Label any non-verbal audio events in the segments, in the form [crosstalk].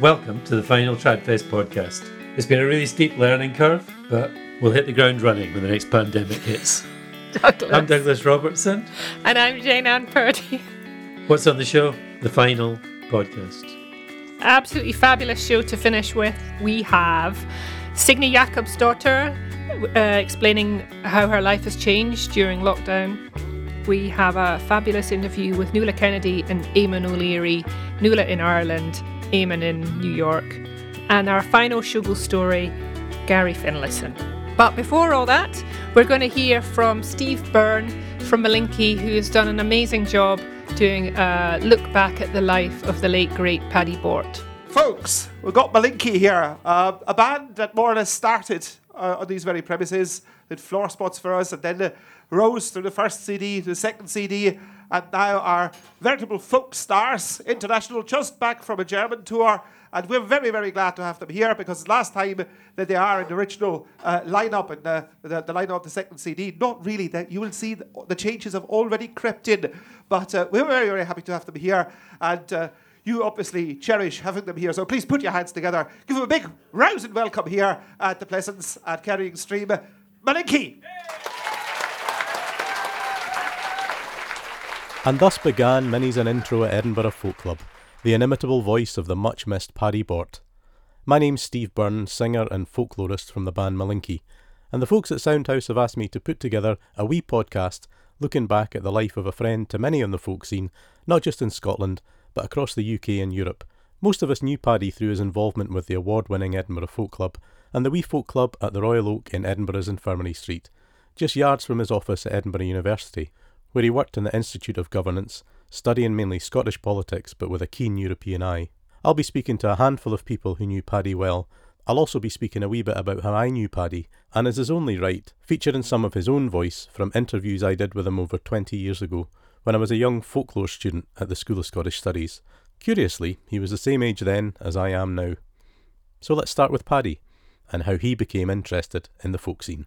Welcome to the final Tradfest podcast. It's been a really steep learning curve, but we'll hit the ground running when the next pandemic hits. [laughs] Douglas. I'm Douglas Robertson. And I'm Jane Ann Purdy. What's on the show? The final podcast. Absolutely fabulous show to finish with. We have Signy Jakobsdottir uh, explaining how her life has changed during lockdown. We have a fabulous interview with Nuala Kennedy and Eamon O'Leary, Nuala in Ireland, Eamon in New York. And our final Shoogle story, Garry Finlayson. But before all that, we're going to hear from Steve Byrne from Malinky, who has done an amazing job doing a look back at the life of the late great Paddy Bort. Folks, we've got Malinky here, uh, a band that more or less started uh, on these very premises, did floor spots for us, and then uh, rose through the first CD to the second CD, and now are veritable folk stars, international, just back from a German tour. And we're very, very glad to have them here because last time that they are in the original uh, lineup and the, the, the lineup of the second CD, not really. That you will see the, the changes have already crept in, but uh, we're very, very happy to have them here. And uh, you obviously cherish having them here. So please put your hands together. Give them a big rousing welcome here at the Pleasance at Carrying Stream. Malinky! And thus began Minnie's an intro at Edinburgh Folk Club, the inimitable voice of the much missed Paddy Bort. My name's Steve Byrne, singer and folklorist from the band Malinky, and the folks at Soundhouse have asked me to put together a wee podcast looking back at the life of a friend to many on the folk scene, not just in Scotland, but across the UK and Europe. Most of us knew Paddy through his involvement with the award winning Edinburgh Folk Club and the Wee Folk Club at the Royal Oak in Edinburgh's Infirmary Street, just yards from his office at Edinburgh University, where he worked in the Institute of Governance, studying mainly Scottish politics but with a keen European eye. I'll be speaking to a handful of people who knew Paddy well. I'll also be speaking a wee bit about how I knew Paddy, and as is only right, featuring some of his own voice from interviews I did with him over 20 years ago, when I was a young folklore student at the School of Scottish Studies. Curiously, he was the same age then as I am now. So let's start with Paddy, and how he became interested in the folk scene.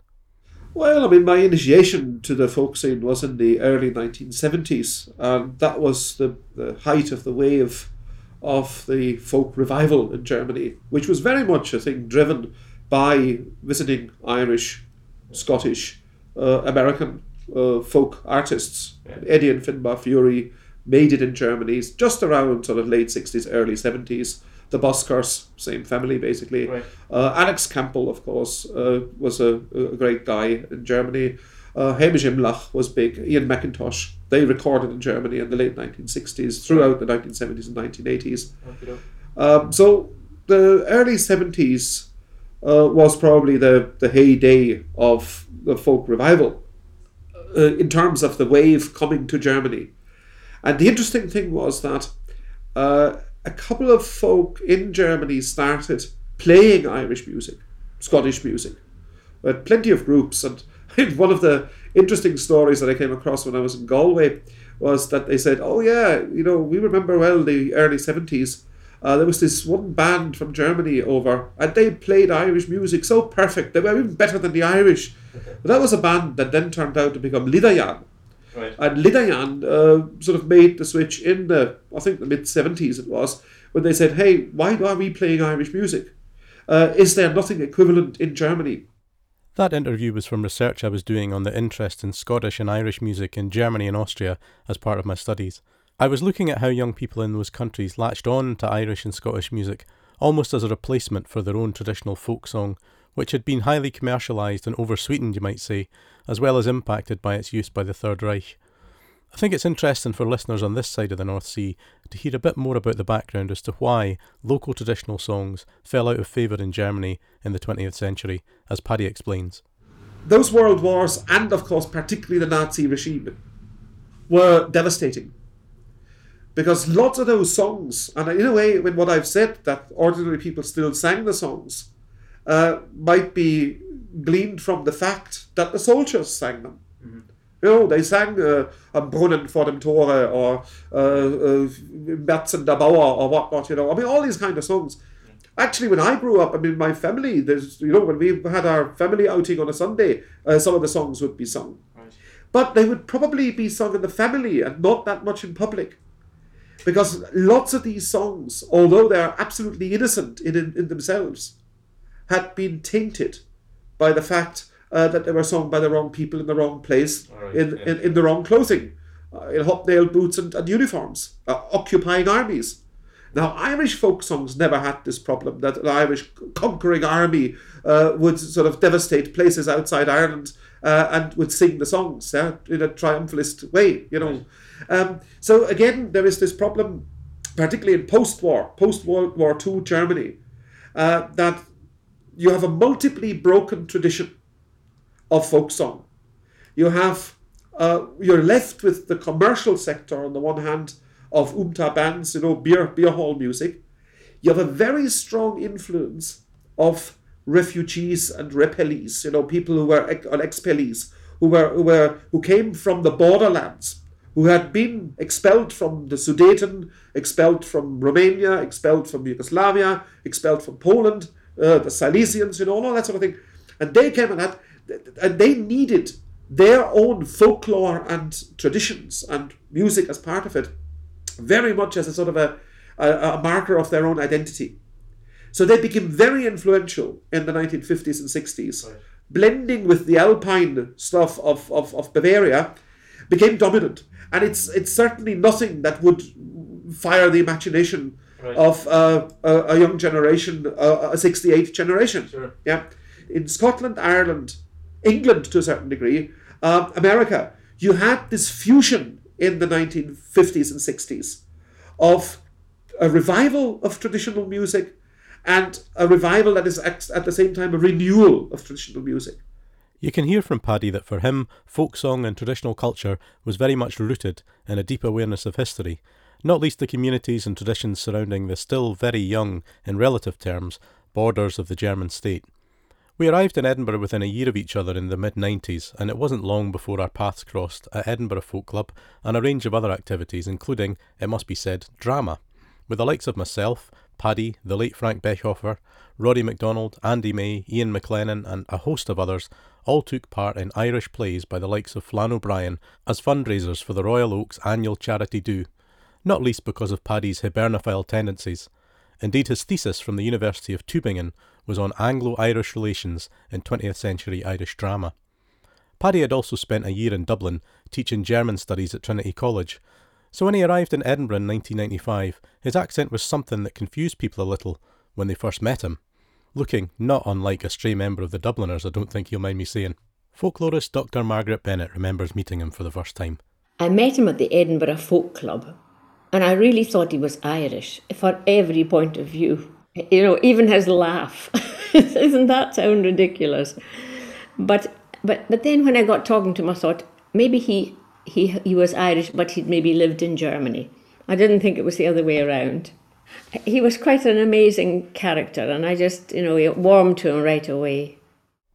Well, I mean, my initiation to the folk scene was in the early 1970s, and that was the, the height of the wave of the folk revival in Germany, which was very much, I think, driven by visiting Irish, Scottish, uh, American uh, folk artists. Eddie and Finbar Furey made it in Germany just around sort of late 60s, early 70s. The Buskers, same family basically. Right. Uh, Alex Campbell, of course, uh, was a, a great guy in Germany. Uh, Hamish Imlach was big. Iain MacKintosh. They recorded in Germany in the late 1960s, throughout the 1970s and 1980s. Um, so the early 70s uh, was probably the, the heyday of the folk revival uh, in terms of the wave coming to Germany. And the interesting thing was that uh, a couple of folk in Germany started playing Irish music, Scottish music. We had plenty of groups, and [laughs] one of the interesting stories that I came across when I was in Galway was that they said, "Oh yeah, you know, we remember well the early seventies. Uh, there was this one band from Germany over, and they played Irish music so perfect. They were even better than the Irish. But that was a band that then turned out to become Liederjan. Right. And Liederjan uh, sort of made the switch in the, I think the mid 70s it was, when they said, hey, why are we playing Irish music? Uh, is there nothing equivalent in Germany? That interview was from research I was doing on the interest in Scottish and Irish music in Germany and Austria as part of my studies. I was looking at how young people in those countries latched on to Irish and Scottish music almost as a replacement for their own traditional folk song, which had been highly commercialised and oversweetened, you might say, as well as impacted by its use by the Third Reich. I think it's interesting for listeners on this side of the North Sea to hear a bit more about the background as to why local traditional songs fell out of favour in Germany in the 20th century, as Paddy explains. Those world wars, and of course, particularly the Nazi regime, were devastating. Because lots of those songs, and in a way, when what I've said, that ordinary people still sang the songs, uh, might be gleaned from the fact that the soldiers sang them. You know, they sang uh, Am Brunnen vor dem Tore or uh, uh, Märzen der Bauer or whatnot, you know. I mean, all these kind of songs. Actually, when I grew up, I mean, my family, there's, you know, when we had our family outing on a Sunday, uh, some of the songs would be sung. But they would probably be sung in the family and not that much in public. because lots of these songs, although they are absolutely innocent in, in, in themselves, had been tainted by the fact uh, that they were sung by the wrong people in the wrong place, Alright, in, yeah. in, in the wrong clothing, uh, in hobnail boots and, and uniforms, uh, occupying armies. Now, Irish folk songs never had this problem that an Irish conquering army uh, would sort of devastate places outside Ireland uh, and would sing the songs yeah, in a triumphalist way, you know. Um, so again, there is this problem, particularly in post-war, post-World War II Germany, uh, that you have a multiply broken tradition of folk song. You have uh, you're left with the commercial sector on the one hand of umta bands, you know, beer beer hall music. You have a very strong influence of refugees and repellees, you know, people who were or expellees, who were who were who came from the borderlands, who had been expelled from the Sudeten, expelled from Romania, expelled from Yugoslavia, expelled from Poland, uh, the Silesians, you know, all that sort of thing. And they came and had, and they needed their own folklore and traditions and music as part of it, very much as a sort of a, a, a marker of their own identity. So they became very influential in the 1950s and 60s, Right. blending with the alpine stuff of, of, of Bavaria, became dominant. And it's it's certainly nothing that would fire the imagination Right. of uh, a, a young generation, uh, a 68 generation. Sure. Yeah. In Scotland, Ireland, England to a certain degree, um, America, you had this fusion in the 1950s and 60s of a revival of traditional music and a revival that is at at the same time a renewal of traditional music. You can hear from Paddy that for him, folk song and traditional culture was very much rooted in a deep awareness of history, not least the communities and traditions surrounding the still very young, in relative terms, borders of the German state. We arrived in Edinburgh within a year of each other in the mid 90s, and it wasn't long before our paths crossed at Edinburgh Folk Club and a range of other activities, including, it must be said, drama, with the likes of myself, Paddy, the late Frank Bechhofer, Roddy MacDonald, Andy May, Ian McLennan, and a host of others all took part in Irish plays by the likes of Flann O'Brien as fundraisers for the Royal Oak's annual charity do, not least because of Paddy's hibernophile tendencies. Indeed, his thesis from the University of Tübingen was on Anglo Irish relations in 20th century Irish drama. Paddy had also spent a year in Dublin teaching German studies at Trinity College, so when he arrived in Edinburgh in 1995, his accent was something that confused people a little when they first met him. Looking not unlike a stray member of the Dubliners, I don't think you'll mind me saying. Folklorist Dr. Margaret Bennett remembers meeting him for the first time. I met him at the Edinburgh Folk Club, and I really thought he was Irish for every point of view. You know, even his laugh. [laughs] Doesn't that sound ridiculous? But but but then when I got talking to him, I thought maybe he he he was Irish, but he'd maybe lived in Germany. I didn't think it was the other way around. He was quite an amazing character, and I just you know warmed to him right away.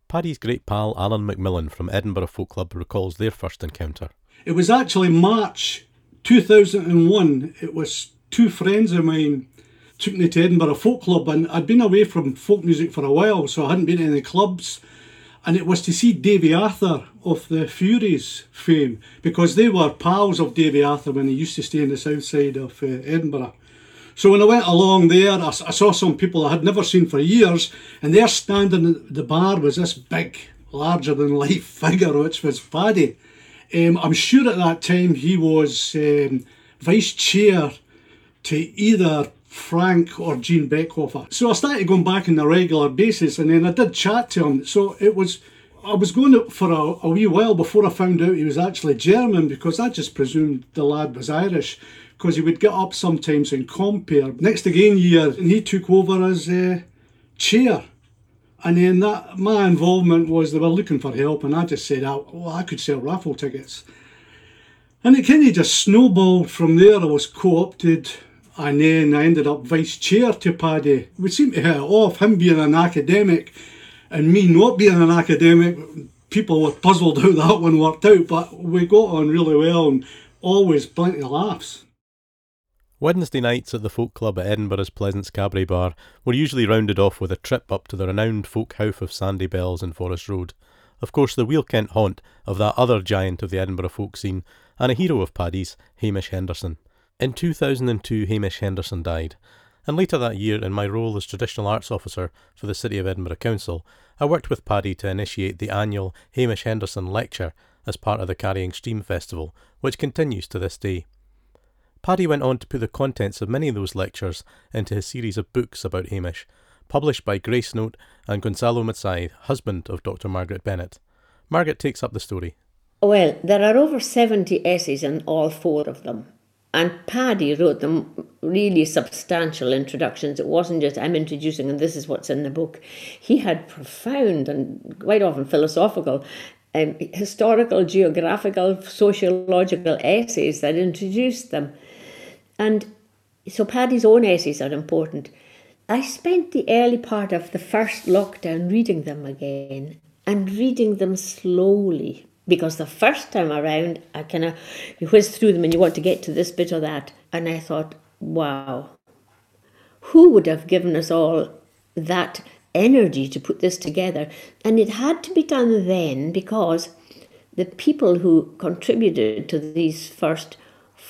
Paddy's great pal Alan Macmillan from Edinburgh Folk Club recalls their first encounter. It was actually March 2001. It was two friends of mine took me to Edinburgh Folk Club, and I'd been away from folk music for a while, so I hadn't been to any clubs. And it was to see Davy Arthur of the Fureys fame, because they were pals of Davy Arthur when he used to stay in the south side of uh, Edinburgh. So when I went along there, I saw some people I had never seen for years, and there standing at the bar was this big, larger than life [laughs] figure, which was Paddy. Um, I'm sure at that time he was um, vice chair to either Frank or Jean Bechhofer. So I started going back on a regular basis, and then I did chat to him. So it was. I was going for a, a wee while before I found out he was actually German because I just presumed the lad was Irish because he would get up sometimes and compare. Next again year, and he took over as uh, chair. And then that my involvement was they were looking for help, and I just said, oh, I could sell raffle tickets. And it kind of just snowballed from there. I was co opted, and then I ended up vice chair to Paddy. We seemed to hit it off, him being an academic and me not being an academic. People were puzzled how [laughs] that one worked out, but we got on really well and always plenty of laughs. Wednesday nights at the Folk Club at Edinburgh's Pleasance Cabaret Bar were usually rounded off with a trip up to the renowned folk house of Sandy Bells in Forest Road. Of course, the Wheel Kent haunt of that other giant of the Edinburgh folk scene, and a hero of Paddy's, Hamish Henderson. In 2002, Hamish Henderson died, and later that year, in my role as Traditional Arts Officer for the City of Edinburgh Council, I worked with Paddy to initiate the annual Hamish Henderson Lecture as part of the Carrying Stream Festival, which continues to this day. Paddy went on to put the contents of many of those lectures into his series of books about Hamish, published by Grace Note and Gonzalo Mazzei, husband of Dr. Margaret Bennett. Margaret takes up the story. Well, there are over 70 essays in all four of them. And Paddy wrote them really substantial introductions. It wasn't just I'm introducing and this is what's in the book. He had profound and quite often philosophical, um, historical, geographical, sociological essays that introduced them. And so Paddy's own essays are important. I spent the early part of the first lockdown reading them again and reading them slowly because the first time around I kind of you whiz through them and you want to get to this bit or that and I thought wow who would have given us all that energy to put this together and it had to be done then because the people who contributed to these first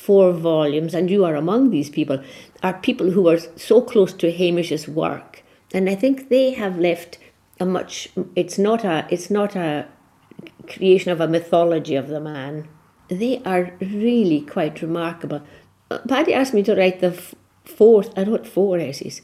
four volumes and you are among these people are people who are so close to Hamish's work and I think they have left a much it's not a it's not a creation of a mythology of the man. They are really quite remarkable. Uh, Paddy asked me to write the fourth, I wrote four essays.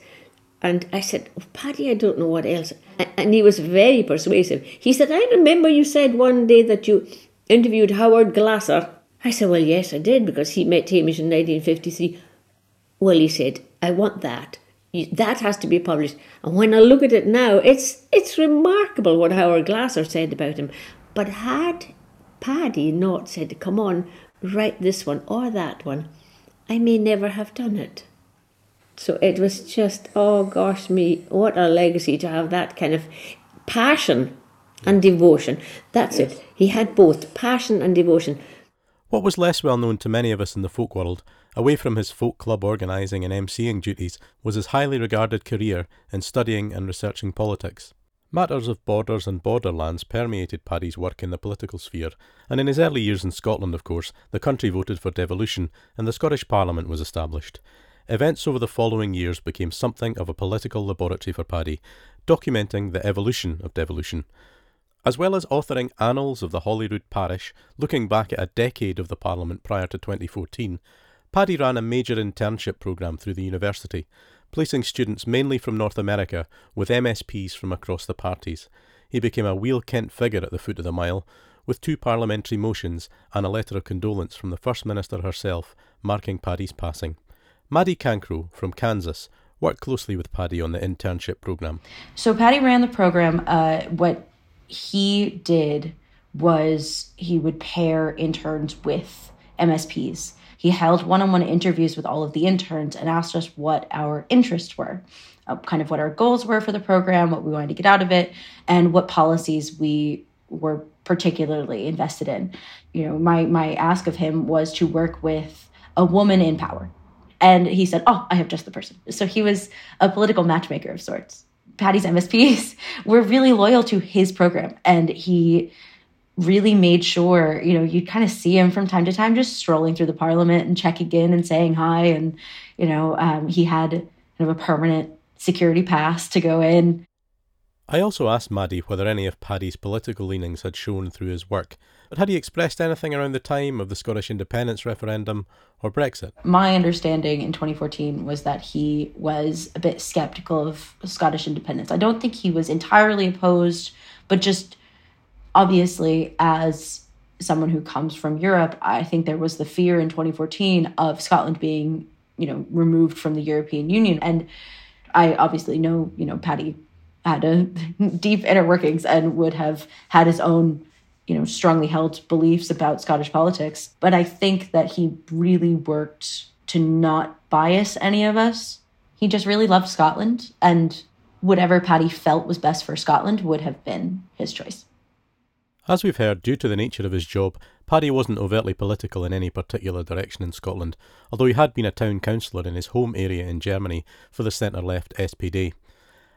And I said, oh, Paddy, I don't know what else. And he was very persuasive. He said, I remember you said one day that you interviewed Howard Glasser. I said, Well, yes, I did, because he met Hamish in 1953. Well, he said, I want that. That has to be published. And when I look at it now, it's it's remarkable what Howard Glasser said about him. But had Paddy not said, come on, write this one or that one, I may never have done it. So it was just, oh gosh me, what a legacy to have that kind of passion and devotion. That's yes. it. He had both passion and devotion. What was less well known to many of us in the folk world, away from his folk club organising and MCing duties, was his highly regarded career in studying and researching politics. Matters of borders and borderlands permeated Paddy's work in the political sphere, and in his early years in Scotland, of course, the country voted for devolution and the Scottish Parliament was established. Events over the following years became something of a political laboratory for Paddy, documenting the evolution of devolution. As well as authoring Annals of the Holyrood Parish, looking back at a decade of the Parliament prior to 2014, Paddy ran a major internship programme through the university, placing students mainly from North America with MSPs from across the parties. He became a Wheel Kent figure at the foot of the mile, with two parliamentary motions and a letter of condolence from the First Minister herself marking Paddy's passing. Maddie Cancro from Kansas worked closely with Paddy on the internship program. So Paddy ran the program. Uh, what he did was he would pair interns with MSPs he held one on one interviews with all of the interns and asked us what our interests were, uh, kind of what our goals were for the program, what we wanted to get out of it, and what policies we were particularly invested in. You know, my, my ask of him was to work with a woman in power. And he said, Oh, I have just the person. So he was a political matchmaker of sorts. Paddy's MSPs [laughs] were really loyal to his program, and he really made sure, you know, you'd kind of see him from time to time just strolling through the parliament and checking in and saying hi. And, you know, um, he had kind of a permanent security pass to go in. I also asked Maddie whether any of Paddy's political leanings had shown through his work, but had he expressed anything around the time of the Scottish independence referendum or Brexit? My understanding in 2014 was that he was a bit skeptical of Scottish independence. I don't think he was entirely opposed, but just obviously, as someone who comes from Europe, I think there was the fear in 2014 of Scotland being, you know, removed from the European Union. And I obviously know, you know, Paddy had a [laughs] deep inner workings and would have had his own, you know, strongly held beliefs about Scottish politics. But I think that he really worked to not bias any of us. He just really loved Scotland and whatever Paddy felt was best for Scotland would have been his choice. As we've heard, due to the nature of his job, Paddy wasn't overtly political in any particular direction in Scotland, although he had been a town councillor in his home area in Germany for the centre left SPD.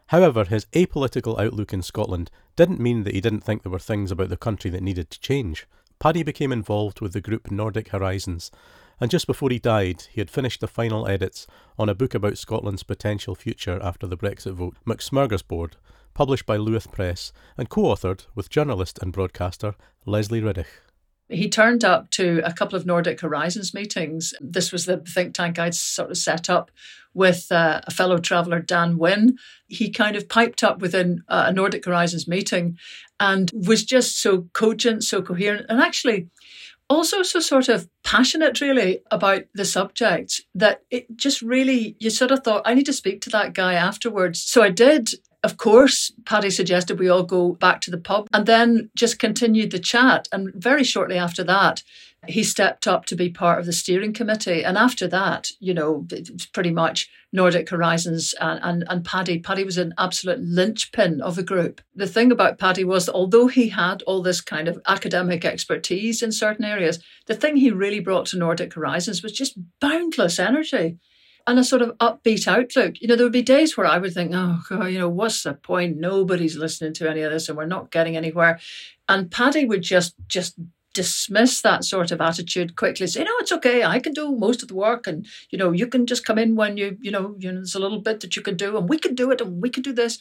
However, his apolitical outlook in Scotland didn't mean that he didn't think there were things about the country that needed to change. Paddy became involved with the group Nordic Horizons, and just before he died, he had finished the final edits on a book about Scotland's potential future after the Brexit vote, McSmorgasbord, published by Luath Press and co authored with journalist and broadcaster Lesley Riddoch. He turned up to a couple of Nordic Horizons meetings. This was the think tank I'd sort of set up with uh, a fellow traveller, Dan Wynn. He kind of piped up within uh, a Nordic Horizons meeting and was just so cogent, so coherent, and actually also so sort of passionate really about the subject that it just really you sort of thought i need to speak to that guy afterwards so i did of course, Paddy suggested we all go back to the pub and then just continued the chat. And very shortly after that, he stepped up to be part of the steering committee. And after that, you know, it's pretty much Nordic Horizons and, and, and Paddy. Paddy was an absolute linchpin of the group. The thing about Paddy was although he had all this kind of academic expertise in certain areas, the thing he really brought to Nordic Horizons was just boundless energy and a sort of upbeat outlook. You know, there would be days where I would think, oh, God, you know, what's the point? Nobody's listening to any of this and we're not getting anywhere. And Paddy would just, just dismiss that sort of attitude quickly say no it's okay i can do most of the work and you know you can just come in when you you know, you know there's a little bit that you can do and we can do it and we can do this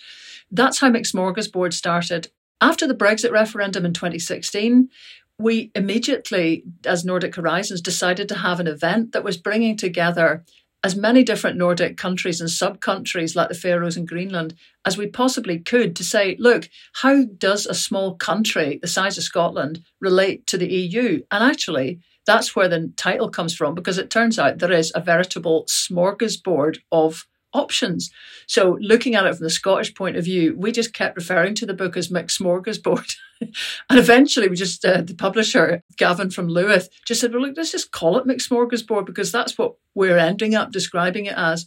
that's how McSmorgasbord started after the brexit referendum in 2016 we immediately as nordic horizons decided to have an event that was bringing together as many different Nordic countries and sub countries like the Faroes and Greenland as we possibly could to say, look, how does a small country the size of Scotland relate to the EU? And actually, that's where the title comes from because it turns out there is a veritable smorgasbord of options. So, looking at it from the Scottish point of view, we just kept referring to the book as McSmorgasbord. [laughs] and eventually, we just, uh, the publisher, Gavin from Luath, just said, well, look, let's just call it McSmorgasbord because that's what we're ending up describing it as.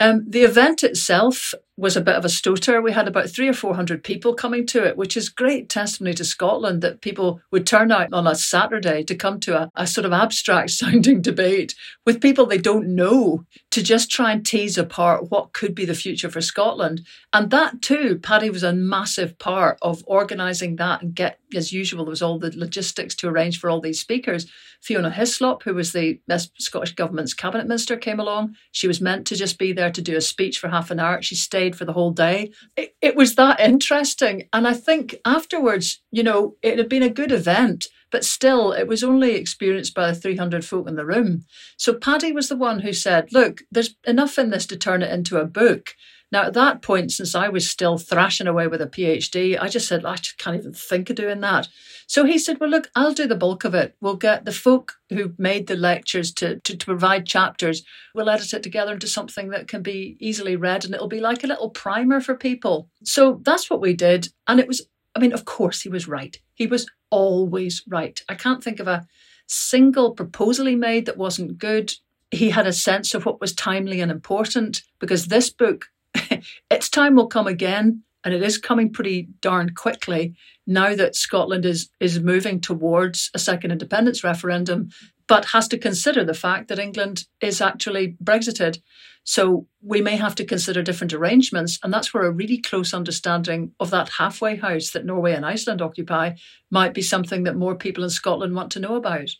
Um, the event itself was a bit of a stoter. We had about three or four hundred people coming to it, which is great testimony to Scotland that people would turn out on a Saturday to come to a, a sort of abstract [laughs] sounding debate with people they don't know to just try and tease apart what could be the future for Scotland. And that too, Paddy was a massive part of organising that and get, as usual, there was all the logistics to arrange for all these speakers. Fiona Hyslop, who was the Scottish Government's cabinet minister, came along. She was meant to just be there to do a speech for half an hour. She stayed for the whole day. It, it was that interesting. And I think afterwards, you know, it had been a good event but still it was only experienced by the 300 folk in the room. So Paddy was the one who said, Look, there's enough in this to turn it into a book. Now, at that point, since I was still thrashing away with a PhD, I just said, I just can't even think of doing that. So he said, Well, look, I'll do the bulk of it. We'll get the folk who made the lectures to, to, to provide chapters. We'll edit it together into something that can be easily read and it'll be like a little primer for people. So that's what we did. And it was, I mean, of course, he was right. He was always right. I can't think of a single proposal he made that wasn't good. He had a sense of what was timely and important because this book [laughs] its time will come again, and it is coming pretty darn quickly now that Scotland is is moving towards a second independence referendum, but has to consider the fact that England is actually Brexited. So we may have to consider different arrangements, and that's where a really close understanding of that halfway house that Norway and Iceland occupy might be something that more people in Scotland want to know about.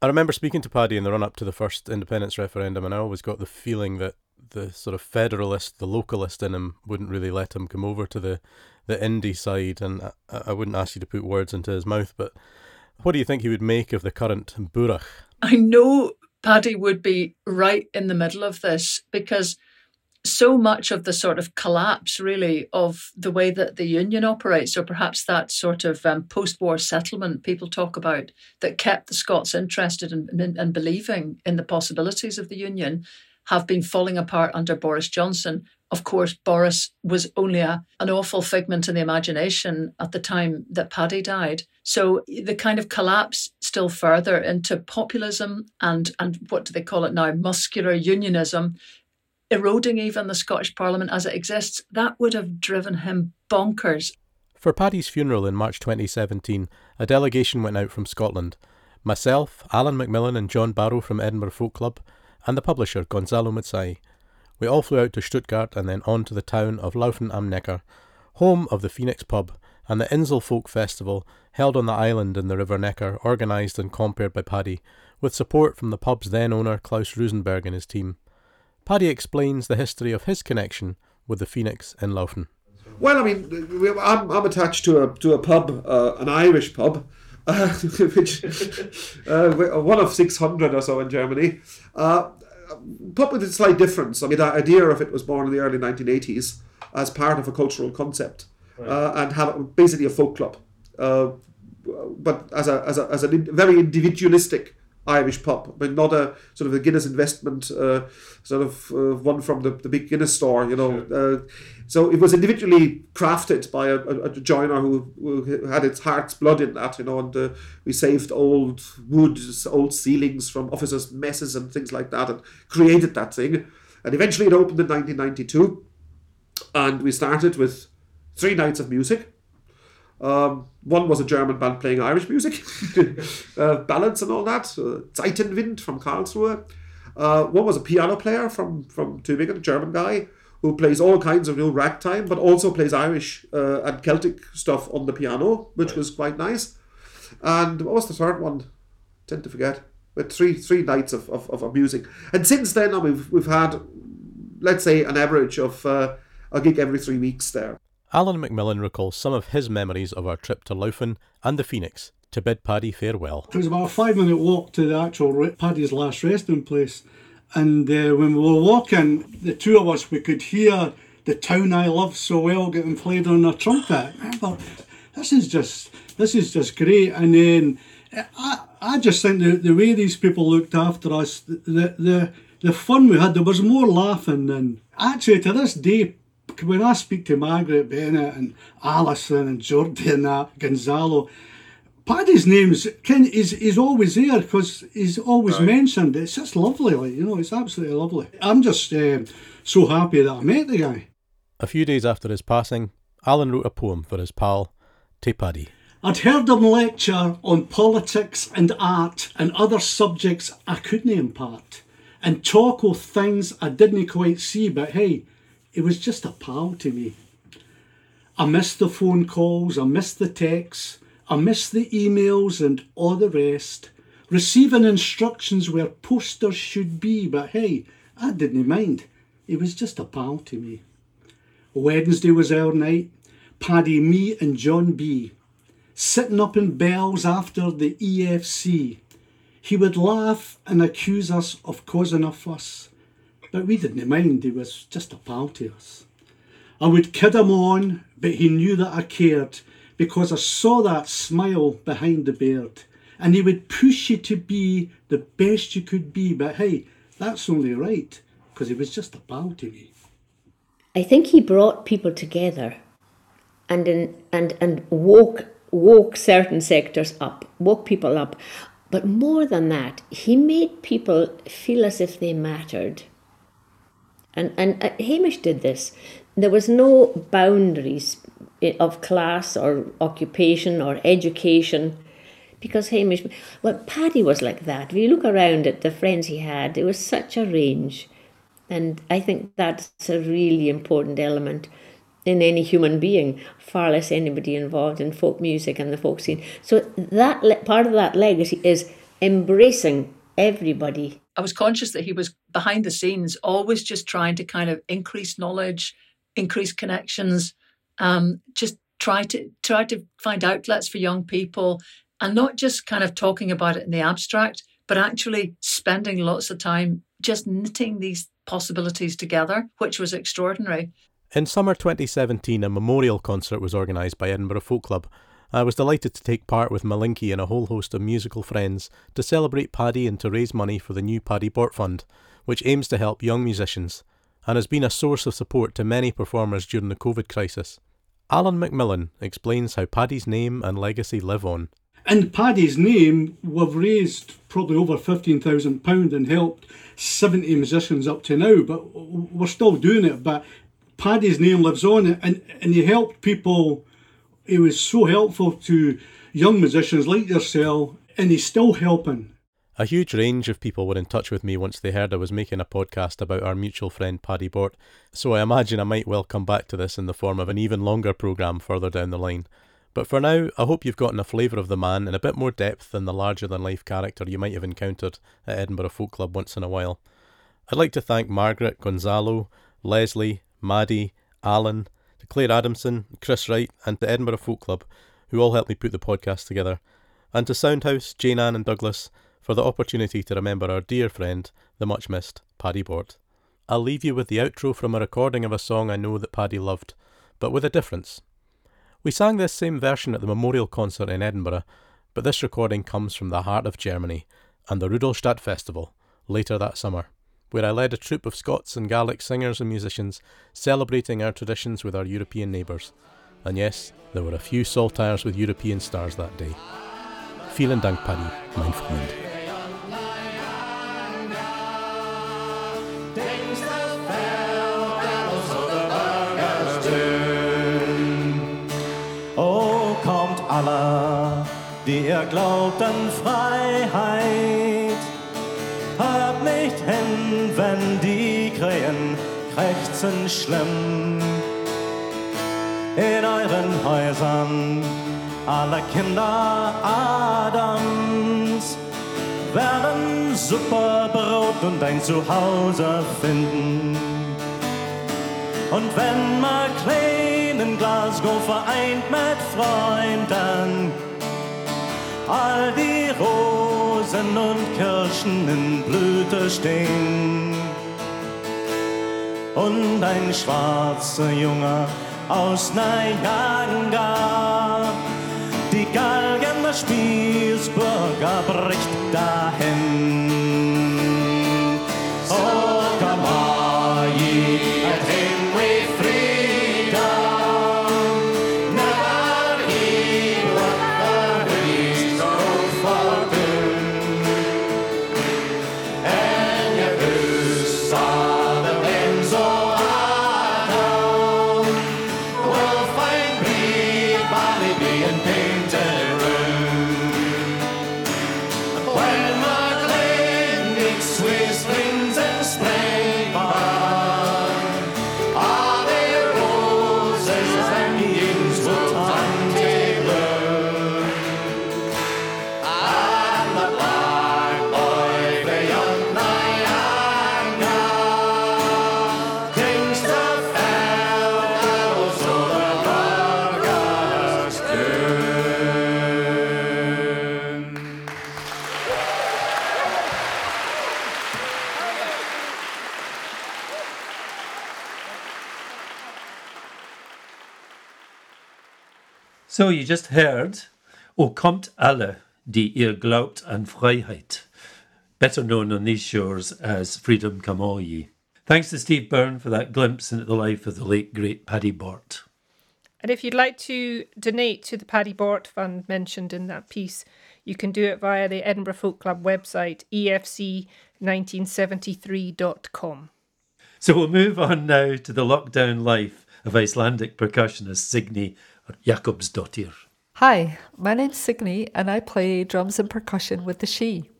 I remember speaking to Paddy in the run up to the first independence referendum, and I always got the feeling that the sort of federalist, the localist in him wouldn't really let him come over to the, the indie side. And I, I wouldn't ask you to put words into his mouth, but what do you think he would make of the current Buarach? I know Paddy would be right in the middle of this because so much of the sort of collapse, really, of the way that the union operates, or perhaps that sort of um, post war settlement people talk about that kept the Scots interested and in, in, in, believing in the possibilities of the union, have been falling apart under Boris Johnson. Of course, Boris was only a, an awful figment in the imagination at the time that Paddy died. So the kind of collapse still further into populism and, and what do they call it now, muscular unionism, eroding even the Scottish Parliament as it exists, that would have driven him bonkers. For Paddy's funeral in March 2017, a delegation went out from Scotland. Myself, Alan Macmillan, and John Barrow from Edinburgh Folk Club and the publisher Gonzalo Mazzei. We all flew out to Stuttgart and then on to the town of Laufen am Neckar, home of the Phoenix Pub and the Insel Folk Festival held on the island in the River Neckar, organised and compared by Paddy, with support from the pub's then owner Klaus Rosenberg and his team. Paddy explains the history of his connection with the Phoenix in Laufen. Well, I mean, I'm, I'm attached to a to a pub, uh, an Irish pub, [laughs] uh, which uh, one of six hundred or so in Germany. Uh, with a slight difference. I mean, the idea of it was born in the early 1980s as part of a cultural concept, right. Uh, and have basically a folk club, uh, but as a as a as a very individualistic Irish pub, but not a sort of a Guinness investment, uh, sort of uh, one from the, the big Guinness store, you know. Sure. Uh, so it was individually crafted by a, a, joiner who, who, had its heart's blood in that, you know, and uh, we saved old woods, old ceilings from officers' messes and things like that and created that thing. And eventually it opened in 1992 and we started with three nights of music um, one was a German band playing Irish music, [laughs] uh, ballads and all that. Uh, Zeitenwind from Karlsruhe. Uh, one was a piano player from from Tübingen, a German guy who plays all kinds of new ragtime, but also plays Irish uh, and Celtic stuff on the piano, which right. was quite nice. And what was the third one? I tend to forget. But three three nights of, of, of music, and since then we've we've had, let's say, an average of uh, a gig every three weeks there. Alan McMillan recalls some of his memories of our trip to Laufen and the Phoenix to bid Paddy farewell. It was about a five minute walk to the actual Paddy's last resting place. And uh, when we were walking, the two of us, we could hear the town I love so well getting played on a trumpet. I thought, this is just, this is just great. And then I, I just think the, the way these people looked after us, the, the, the fun we had, there was more laughing than actually to this day when I speak to Margaret Bennett and Alison and Jordi and that, Gonzalo, Paddy's name's Ken is is always there because he's always right. mentioned. It's just lovely, like you know, it's absolutely lovely. I'm just um, so happy that I met the guy. A few days after his passing, Alan wrote a poem for his pal, Tay Paddy. I'd heard him lecture on politics and art and other subjects I couldn't impart, and talk of things I didn't quite see, but hey, he was just a pal to me. I missed the phone calls, I missed the texts, I missed the emails and all the rest. Receiving instructions where posters should be, but hey, I didn't mind. It was just a pal to me. Wednesday was our night. Paddy, me, and John B. Sitting up in bells after the EFC. He would laugh and accuse us of causing a fuss. But we didn't mind, he was just a pal to us. I would kid him on, but he knew that I cared because I saw that smile behind the beard. And he would push you to be the best you could be, but hey, that's only right because he was just a pal to me. I think he brought people together and in, and and woke woke certain sectors up, woke people up. But more than that, he made people feel as if they mattered. And, and uh, Hamish did this. There was no boundaries of class or occupation or education because Hamish, well, Paddy was like that. If you look around at the friends he had, it was such a range. And I think that's a really important element in any human being, far less anybody involved in folk music and the folk scene. So that part of that legacy is embracing everybody. I was conscious that he was behind the scenes, always just trying to kind of increase knowledge, increase connections, um, just try to try to find outlets for young people, and not just kind of talking about it in the abstract, but actually spending lots of time just knitting these possibilities together, which was extraordinary. In summer 2017, a memorial concert was organised by Edinburgh Folk Club I was delighted to take part with Malinky and a whole host of musical friends to celebrate Paddy and to raise money for the new Paddy Bort Fund, which aims to help young musicians and has been a source of support to many performers during the COVID crisis. Alan McMillan explains how Paddy's name and legacy live on. In Paddy's name, we've raised probably over £15,000 and helped 70 musicians up to now, but we're still doing it. But Paddy's name lives on, and, and he helped people he was so helpful to young musicians like yourself, and he's still helping. A huge range of people were in touch with me once they heard I was making a podcast about our mutual friend Paddy Bort, so I imagine I might well come back to this in the form of an even longer programme further down the line. But for now, I hope you've gotten a flavour of the man in a bit more depth than the larger than life character you might have encountered at Edinburgh Folk Club once in a while. I'd like to thank Margaret, Gonzalo, Lesley, Maddie, Alan, Claire Adamson, Chris Wright, and the Edinburgh Folk Club, who all helped me put the podcast together, and to Soundhouse, Jane Ann, and Douglas for the opportunity to remember our dear friend, the much missed Paddy Bort. I'll leave you with the outro from a recording of a song I know that Paddy loved, but with a difference. We sang this same version at the memorial concert in Edinburgh, but this recording comes from the heart of Germany and the Rudolstadt Festival later that summer, where I led a troupe of Scots and Gaelic singers and musicians celebrating our traditions with our European neighbours. And yes, there were a few saltires with European stars that day. Vielen Dank, Paddy, mein Freund. Die ihr glaubt an Freiheit. Wenn die Krähen krächzen schlimm. In euren Häusern alle Kinder Adams werden Superbrot und ein Zuhause finden. Und wenn McLean in Glasgow vereint mit Freunden, all die Rosen und Kirschen in Blüte stehen. Und ein schwarzer Junge aus Nyanga, die Galgen der Spießbürger bricht dahin. So you just heard O kommt alle, die ihr glaubt an Freiheit, better known on these shores as Freedom Come All Ye. Thanks to Steve Byrne for that glimpse into the life of the late great Paddy Bort. And if you'd like to donate to the Paddy Bort Fund mentioned in that piece, you can do it via the Edinburgh Folk Club website, E efc1973.com. So we'll move on now to the lockdown life of Icelandic percussionist Signy Jakobsdottir. Hi, my name's Signy and I play drums and percussion with the Shee.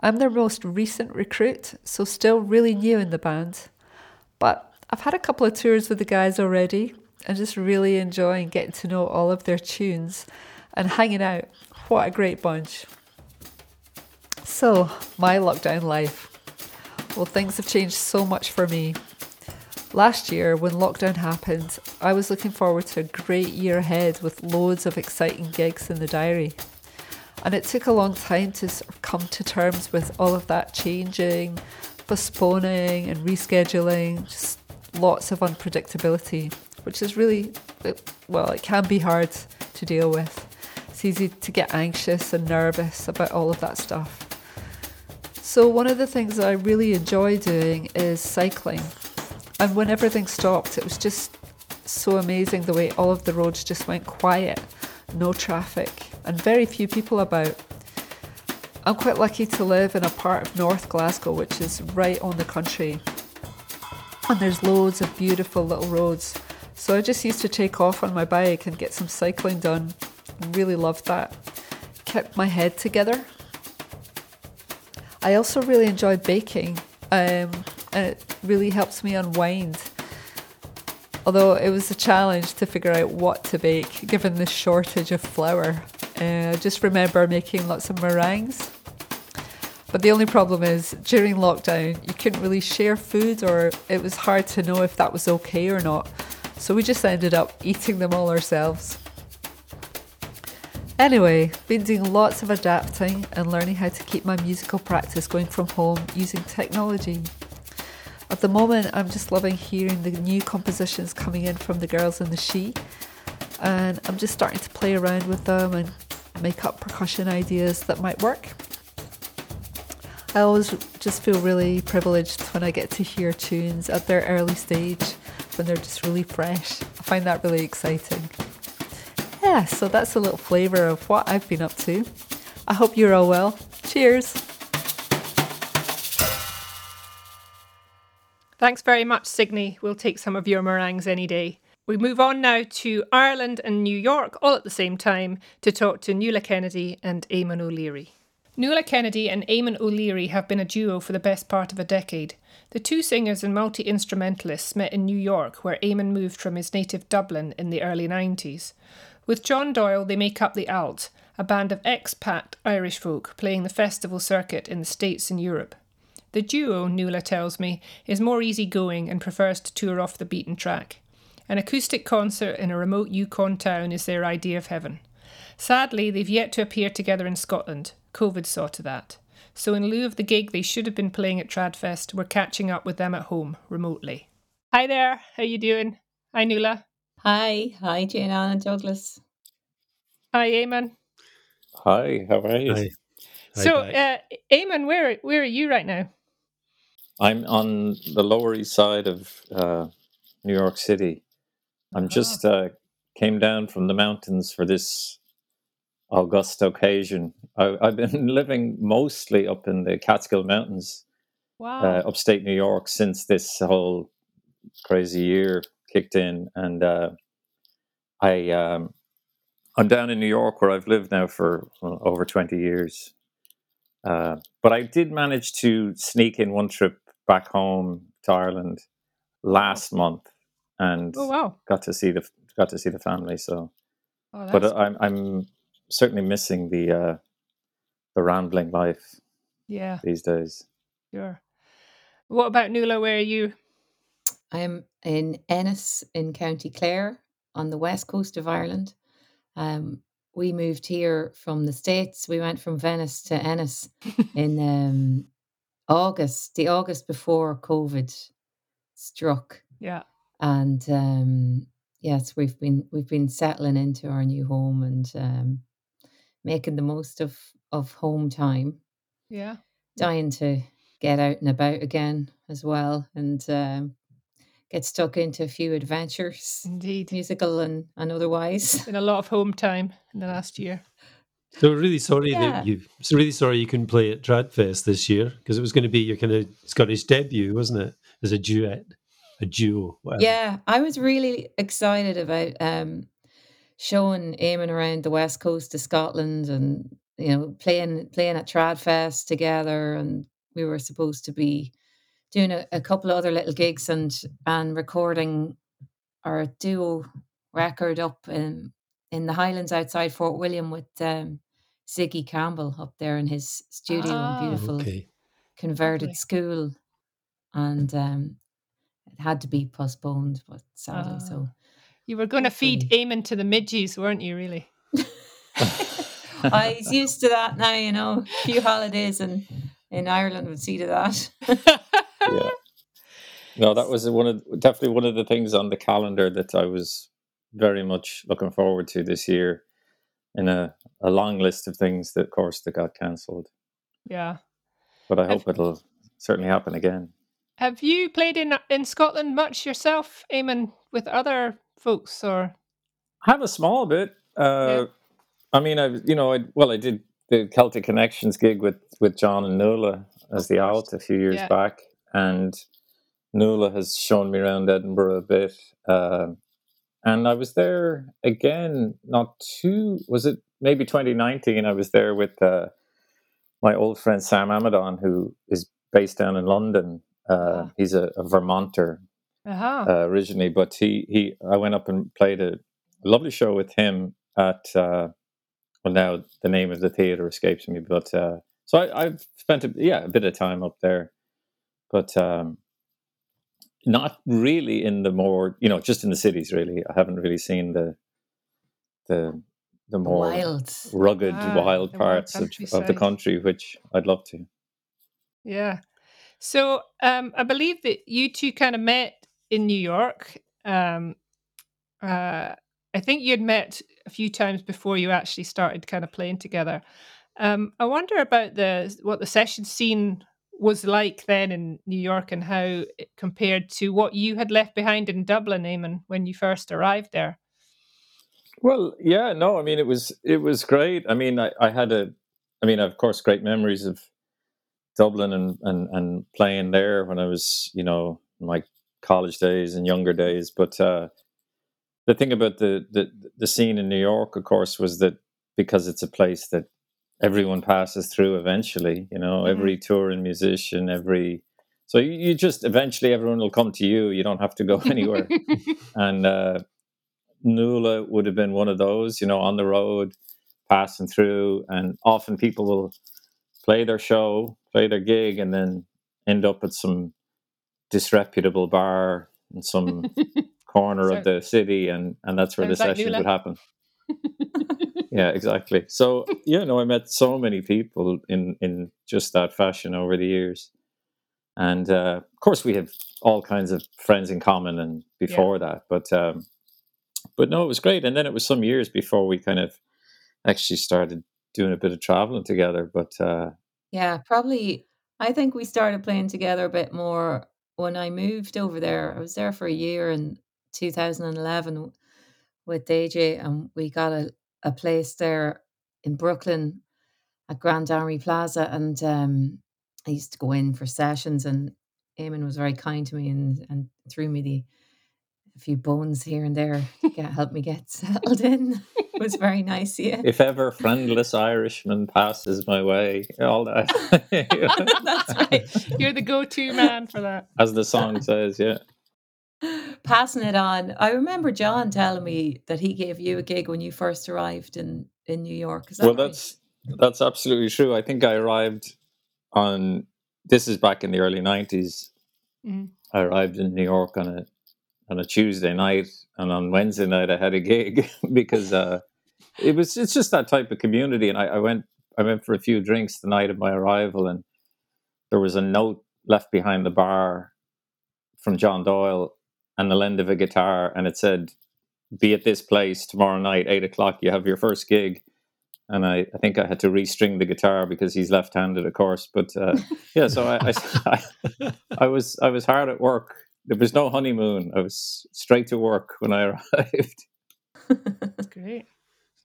I'm their most recent recruit, so still really new in the band. But I've had a couple of tours with the guys already and just really enjoying getting to know all of their tunes and hanging out. What a great bunch. So, my lockdown life. Well, things have changed so much for me. Last year, when lockdown happened, I was looking forward to a great year ahead with loads of exciting gigs in the diary. And it took a long time to come to terms with all of that changing, postponing, and rescheduling, just lots of unpredictability, which is really, well, it can be hard to deal with. It's easy to get anxious and nervous about all of that stuff. So, one of the things that I really enjoy doing is cycling. And when everything stopped, it was just so amazing the way all of the roads just went quiet, no traffic, and very few people about. I'm quite lucky to live in a part of North Glasgow, which is right on the country. And there's loads of beautiful little roads. So I just used to take off on my bike and get some cycling done. Really loved that. Kept my head together. I also really enjoy baking, um, and it really helps me unwind. Although it was a challenge to figure out what to bake given the shortage of flour. Uh, I just remember making lots of meringues. But the only problem is during lockdown, you couldn't really share food, or it was hard to know if that was okay or not. So we just ended up eating them all ourselves. Anyway, been doing lots of adapting and learning how to keep my musical practice going from home using technology. At the moment, I'm just loving hearing the new compositions coming in from the girls in the Shee, and I'm just starting to play around with them and make up percussion ideas that might work. I always just feel really privileged when I get to hear tunes at their early stage when they're just really fresh. I find that really exciting. Yeah, so that's a little flavour of what I've been up to. I hope you're all well. Cheers! Thanks very much, Signy. We'll take some of your meringues any day. We move on now to Ireland and New York all at the same time to talk to Nuala Kennedy and Eamon O'Leary. Nuala Kennedy and Eamon O'Leary have been a duo for the best part of a decade. The two singers and multi instrumentalists met in New York, where Eamon moved from his native Dublin in the early 90s. With John Doyle, they make up the Alt, a band of expat Irish folk playing the festival circuit in the States and Europe. The duo, Nuala tells me, is more easygoing and prefers to tour off the beaten track. An acoustic concert in a remote Yukon town is their idea of heaven. Sadly, they've yet to appear together in Scotland. COVID saw to that. So, in lieu of the gig they should have been playing at Tradfest, we're catching up with them at home, remotely. Hi there, how you doing? Hi, Nuala. Hi, hi, Jane Ann and Douglas. Hi, Eamon. Hi, how are you? Hi. Hi, so, back. uh, Eamon, where where are you right now? I'm on the Lower East Side of uh, New York City. I'm just uh, came down from the mountains for this august occasion. I, I've been [laughs] living mostly up in the Catskill Mountains, Wow. uh, upstate New York, since this whole crazy year kicked in, and uh, I um, I'm down in New York where I've lived now for well, over twenty years. Uh, but I did manage to sneak in one trip back home to Ireland last month, and oh wow. got to see the got to see the family. So, Oh, but that's I'm I'm certainly missing the uh, the rambling life yeah, these days. sure. What about Nuala? Where are you? I'm in Ennis in County Clare on the west coast of Ireland. Um, we moved here from the States. We went from Venice to Ennis [laughs] in um, August, the August before COVID struck. Yeah. And um, yes, we've been we've been settling into our new home and um, making the most of of home time. Yeah. dying to get out and about again as well and um, get stuck into a few adventures, Indeed. musical and, and otherwise. Been a lot of home time in the [laughs] last year. So we're really sorry Yeah. that you. So really sorry you couldn't play at Tradfest this year because it was going to be your kind of Scottish debut, wasn't it? As a duet, a duo. Whatever. Yeah, I was really excited about um, showing Eamon around the west coast of Scotland and you know playing playing at Tradfest together and we were supposed to be doing a, a couple of other little gigs and and recording our duo record up in in the Highlands outside Fort William with um, Ziggy Campbell up there in his studio Ah. in beautiful Okay. converted Lovely. school and um, it had to be postponed but sadly so You were going to feed Hopefully. Eamon to the midges, weren't you? Really? [laughs] I was used to that now, you know. A few holidays in, in Ireland would see to that. [laughs] Yeah. No, that was one of definitely one of the things on the calendar that I was very much looking forward to this year, in a, a long list of things that, of course, that got cancelled. yeah. But I Have- hope it'll certainly happen again. Have you played in in Scotland much yourself, Eamon, with other folks or? I have a small bit. Uh, I mean, I you know, I, well, I did the Celtic Connections gig with with John and Nuala as the alt a few years Yeah. back, and Nuala has shown me around Edinburgh a bit. Uh, and I was there again, not too. Was it maybe 2019? I was there with uh, my old friend Sam Amidon, who is based down in London. Uh, Ah. He's a, a Vermonter, Uh-huh. uh, originally, but he he I went up and played a lovely show with him at uh, well now the name of the theater escapes me, but uh, so I, I've spent a, yeah a bit of time up there, but um, not really in the more you know just in the cities really. I haven't really seen the the the more Wilds. rugged Ah, wild parts of, of the country, which I'd love to. Yeah. So um, I believe that you two kind of met in New York. Um, uh, I think you'd met a few times before you actually started kind of playing together. Um, I wonder about the what the session scene was like then in New York and how it compared to what you had left behind in Dublin, Eamon, when you first arrived there. Well, yeah, no, I mean it was it was great. I mean, I, I had a, I mean, of course, great memories of Dublin and, and and playing there when I was, you know, in my college days and younger days. But uh, the thing about the, the the scene in New York, of course, was that because it's a place that everyone passes through eventually. You know, Mhm. every touring musician, every so you, you just eventually everyone will come to you. You don't have to go [laughs] anywhere. [laughs] and uh, Nuala would have been one of those, you know, on the road, passing through, and often people will play their show, play their gig, and then end up at some disreputable bar in some [laughs] corner of the city, and and that's where the like sessions Nuala. would happen. [laughs] yeah, exactly. So yeah, no, I met so many people in in just that fashion over the years, and uh, of course we have all kinds of friends in common and before that, but um, but no, it was great. And then it was some years before we kind of actually started doing a bit of traveling together. But uh, Yeah, probably. I think we started playing together a bit more when I moved over there. I was there for a year in 2011 with DJ, and we got a, a place there in Brooklyn at Grand Army Plaza. And um, I used to go in for sessions, and Eamon was very kind to me and, and threw me the a few bones here and there to get, help me get [laughs] settled in. it was very nice. Yeah. if ever friendless Irishman passes my way, all that, [laughs] That's right. You're the go-to man for that. as the song says, yeah. [laughs] passing it on. I remember John telling me that he gave you a gig when you first arrived in in New York. That Well, right? that's that's absolutely true. I think I arrived on this is back in the early nineties. Mhm. I arrived in New York on a on a Tuesday night, and on Wednesday night I had a gig [laughs] because uh, it was it's just that type of community. And I, I went I went for a few drinks the night of my arrival, and there was a note left behind the bar from John Doyle and the lend of a guitar, and it said, "Be at this place tomorrow night, eight o'clock. You have your first gig." And I, I think I had to restring the guitar because he's left-handed, of course. But uh, yeah, so I, I, [laughs] I, I was I was hard at work. There was no honeymoon. I was straight to work when I [laughs] arrived. That's great.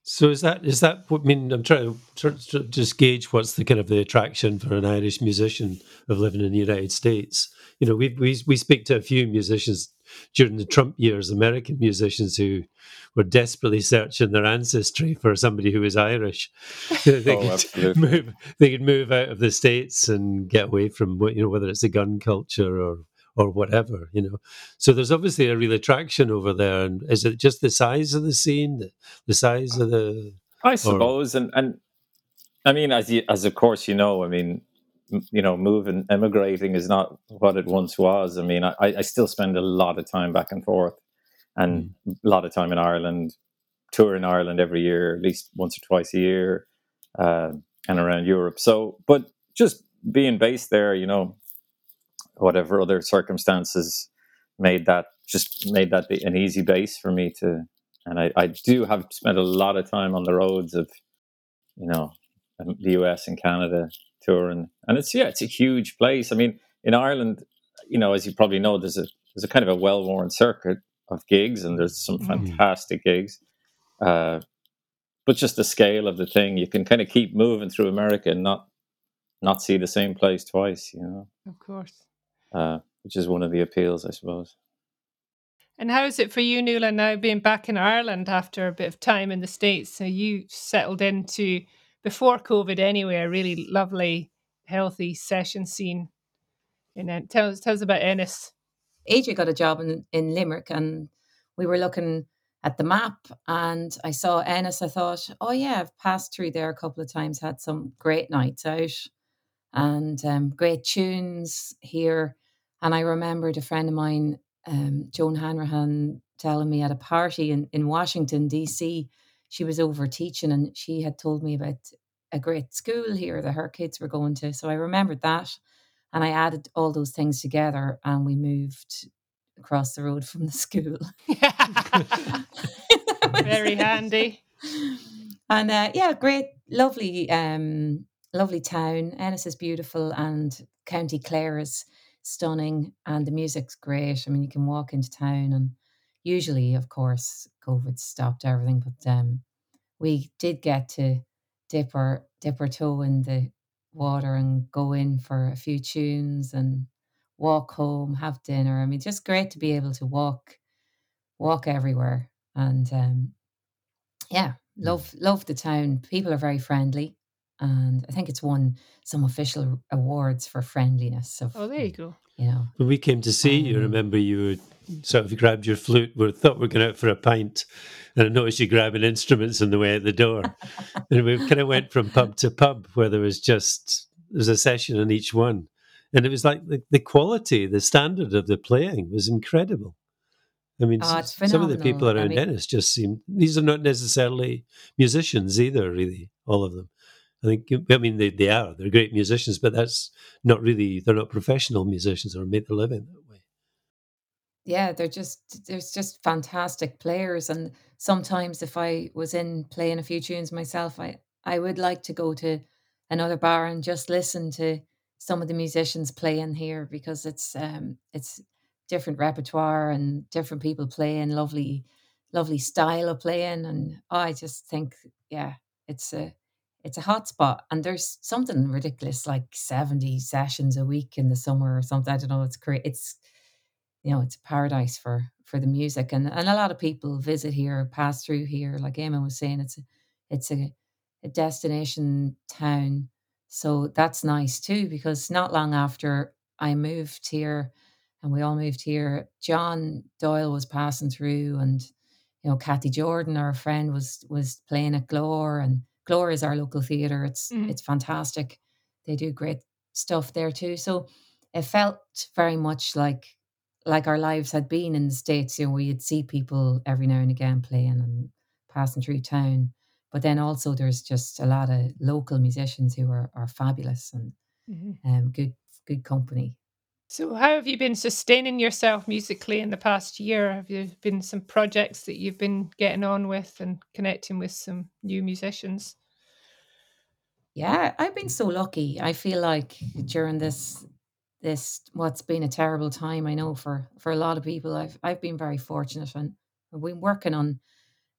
So is that is that? what- I mean, I'm trying to try to just gauge what's the kind of the attraction for an Irish musician of living in the United States. You know, we we we speak to a few musicians during the Trump years, American musicians who were desperately searching their ancestry for somebody who was Irish. You [laughs] know, they Oh, could move they could move out of the states and get away from what you know whether it's the gun culture or or whatever you know so there's obviously a real attraction over there and is it just the size of the scene the, the size of the I suppose, and and I mean, as you, as of course you know, I mean, m- you know, moving, emigrating is not what it once was. I mean, I, I still spend a lot of time back and forth, and a lot of time in Ireland, tour in Ireland every year, at least once or twice a year, uh, and around Europe. So, but just being based there, you know, whatever other circumstances made that just made that an easy base for me to and I, I do have spent a lot of time on the roads of you know um, the US and Canada touring and it's yeah it's a huge place I mean in Ireland you know as you probably know there's a there's a kind of a well-worn circuit of gigs and there's some Mhm. fantastic gigs uh, but just the scale of the thing you can kind of keep moving through America and not not see the same place twice you know Of course. Uh, which is one of the appeals I suppose And how is it for you, Nuala, now being back in Ireland after a bit of time in the States? So you settled into, before COVID anyway, a really lovely, healthy session scene. And then tell us, tell us about Ennis. AJ got a job in, in Limerick and we were looking at the map and I saw Ennis. I thought, oh yeah, I've passed through there a couple of times, had some great nights out and um, great tunes here. And I remembered a friend of mine, um, Joan Hanrahan, telling me at a party in, in Washington, D.C., she was over teaching and she had told me about a great school here that her kids were going to. So I remembered that. And I added all those things together and we moved across the road from the school. [laughs] Very handy. [laughs] And uh, yeah, great, lovely, um, lovely town. Ennis is beautiful, and County Clare is stunning, and the music's great. I mean, you can walk into town, and usually, of course, COVID stopped everything, but um, we did get to dip our dip our toe in the water and go in for a few tunes and walk home, have dinner. I mean, just great to be able to walk walk everywhere and um, yeah, love love the town. People are very friendly, and I think it's won some official awards for friendliness. Of Oh, there you go. you know, When we came to see you, um, remember you would sort of grabbed your flute. We thought we were going out for a pint, and I noticed you grabbing instruments on the way out the door. [laughs] and we kind of went from pub to pub where there was just there was a session in each one, and it was like the, the quality, the standard of the playing was incredible. I mean, Oh, s- some of the people phenomenal. I around mean- Ennis just seem these are not necessarily musicians either. Really, all of them. I think I mean they, they are they're great musicians, but that's not really they're not professional musicians or make their living that way. yeah, they're just there's just fantastic players, and sometimes if I was in playing a few tunes myself, I I would like to go to another bar and just listen to some of the musicians playing here because it's um it's different repertoire and different people playing lovely lovely style of playing and I just think yeah it's a it's a hot spot and there's something ridiculous like 70 sessions a week in the summer or something I don't know it's great it's you know it's a paradise for for the music and and a lot of people visit here pass through here like Eamon was saying it's a it's a, a destination town so that's nice too because not long after I moved here and we all moved here John Doyle was passing through and you know Cathy Jordan our friend was was playing at Glór and Glór is our local theater. It's Mhm. it's fantastic. They do great stuff there too. So it felt very much like like our lives had been in the states you know we'd see people every now and again playing and passing through town. But then also there's just a lot of local musicians who are, are fabulous and Mhm. um, good good company So, how have you been sustaining yourself musically in the past year? Have there been some projects that you've been getting on with and connecting with some new musicians? Yeah, I've been so lucky. I feel like during this this what's been a terrible time, I know for for a lot of people, I've I've been very fortunate and I've been working on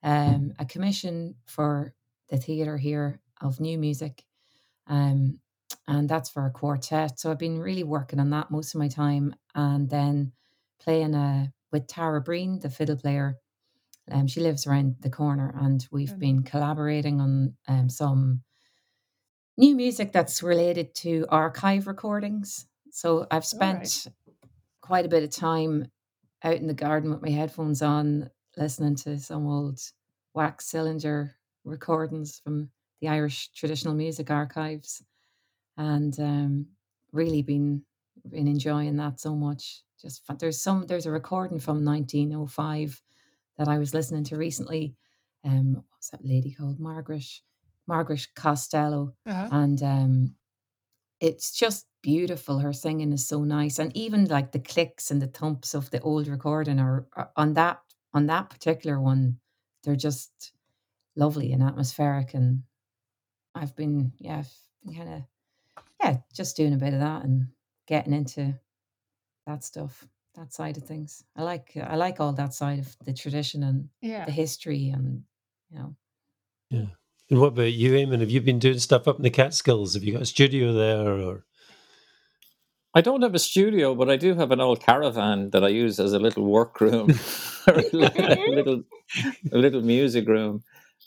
um, a commission for the theatre here of new music, um, and that's for a quartet. So I've been really working on that most of my time, and then playing uh, with Tara Breen, the fiddle player. Um, she lives around the corner, and we've been collaborating on um, some new music that's related to archive recordings. So I've spent quite a bit of time out in the garden with my headphones on, listening to some old wax cylinder recordings from the Irish Traditional Music Archives, and um, really been been enjoying that so much. Just fa- there's some there's a recording from 1905 that I was listening to recently. Um, what's that lady called? Margaret Margaret Costello, Uh-huh. and um, it's just beautiful. Her singing is so nice, and even like the clicks and the thumps of the old recording are, are on that on that particular one. They're just lovely and atmospheric, and I've been yeah, kind of yeah, just doing a bit of that and getting into that stuff, that side of things. I like I like all that side of the tradition and Yeah. the history, and you know. Yeah. And what about you, Eamon? Have you been doing stuff up in the Catskills? Have you got a studio there, or I don't have a studio, but I do have an old caravan that I use as a little workroom, [laughs] or a little, a little music room.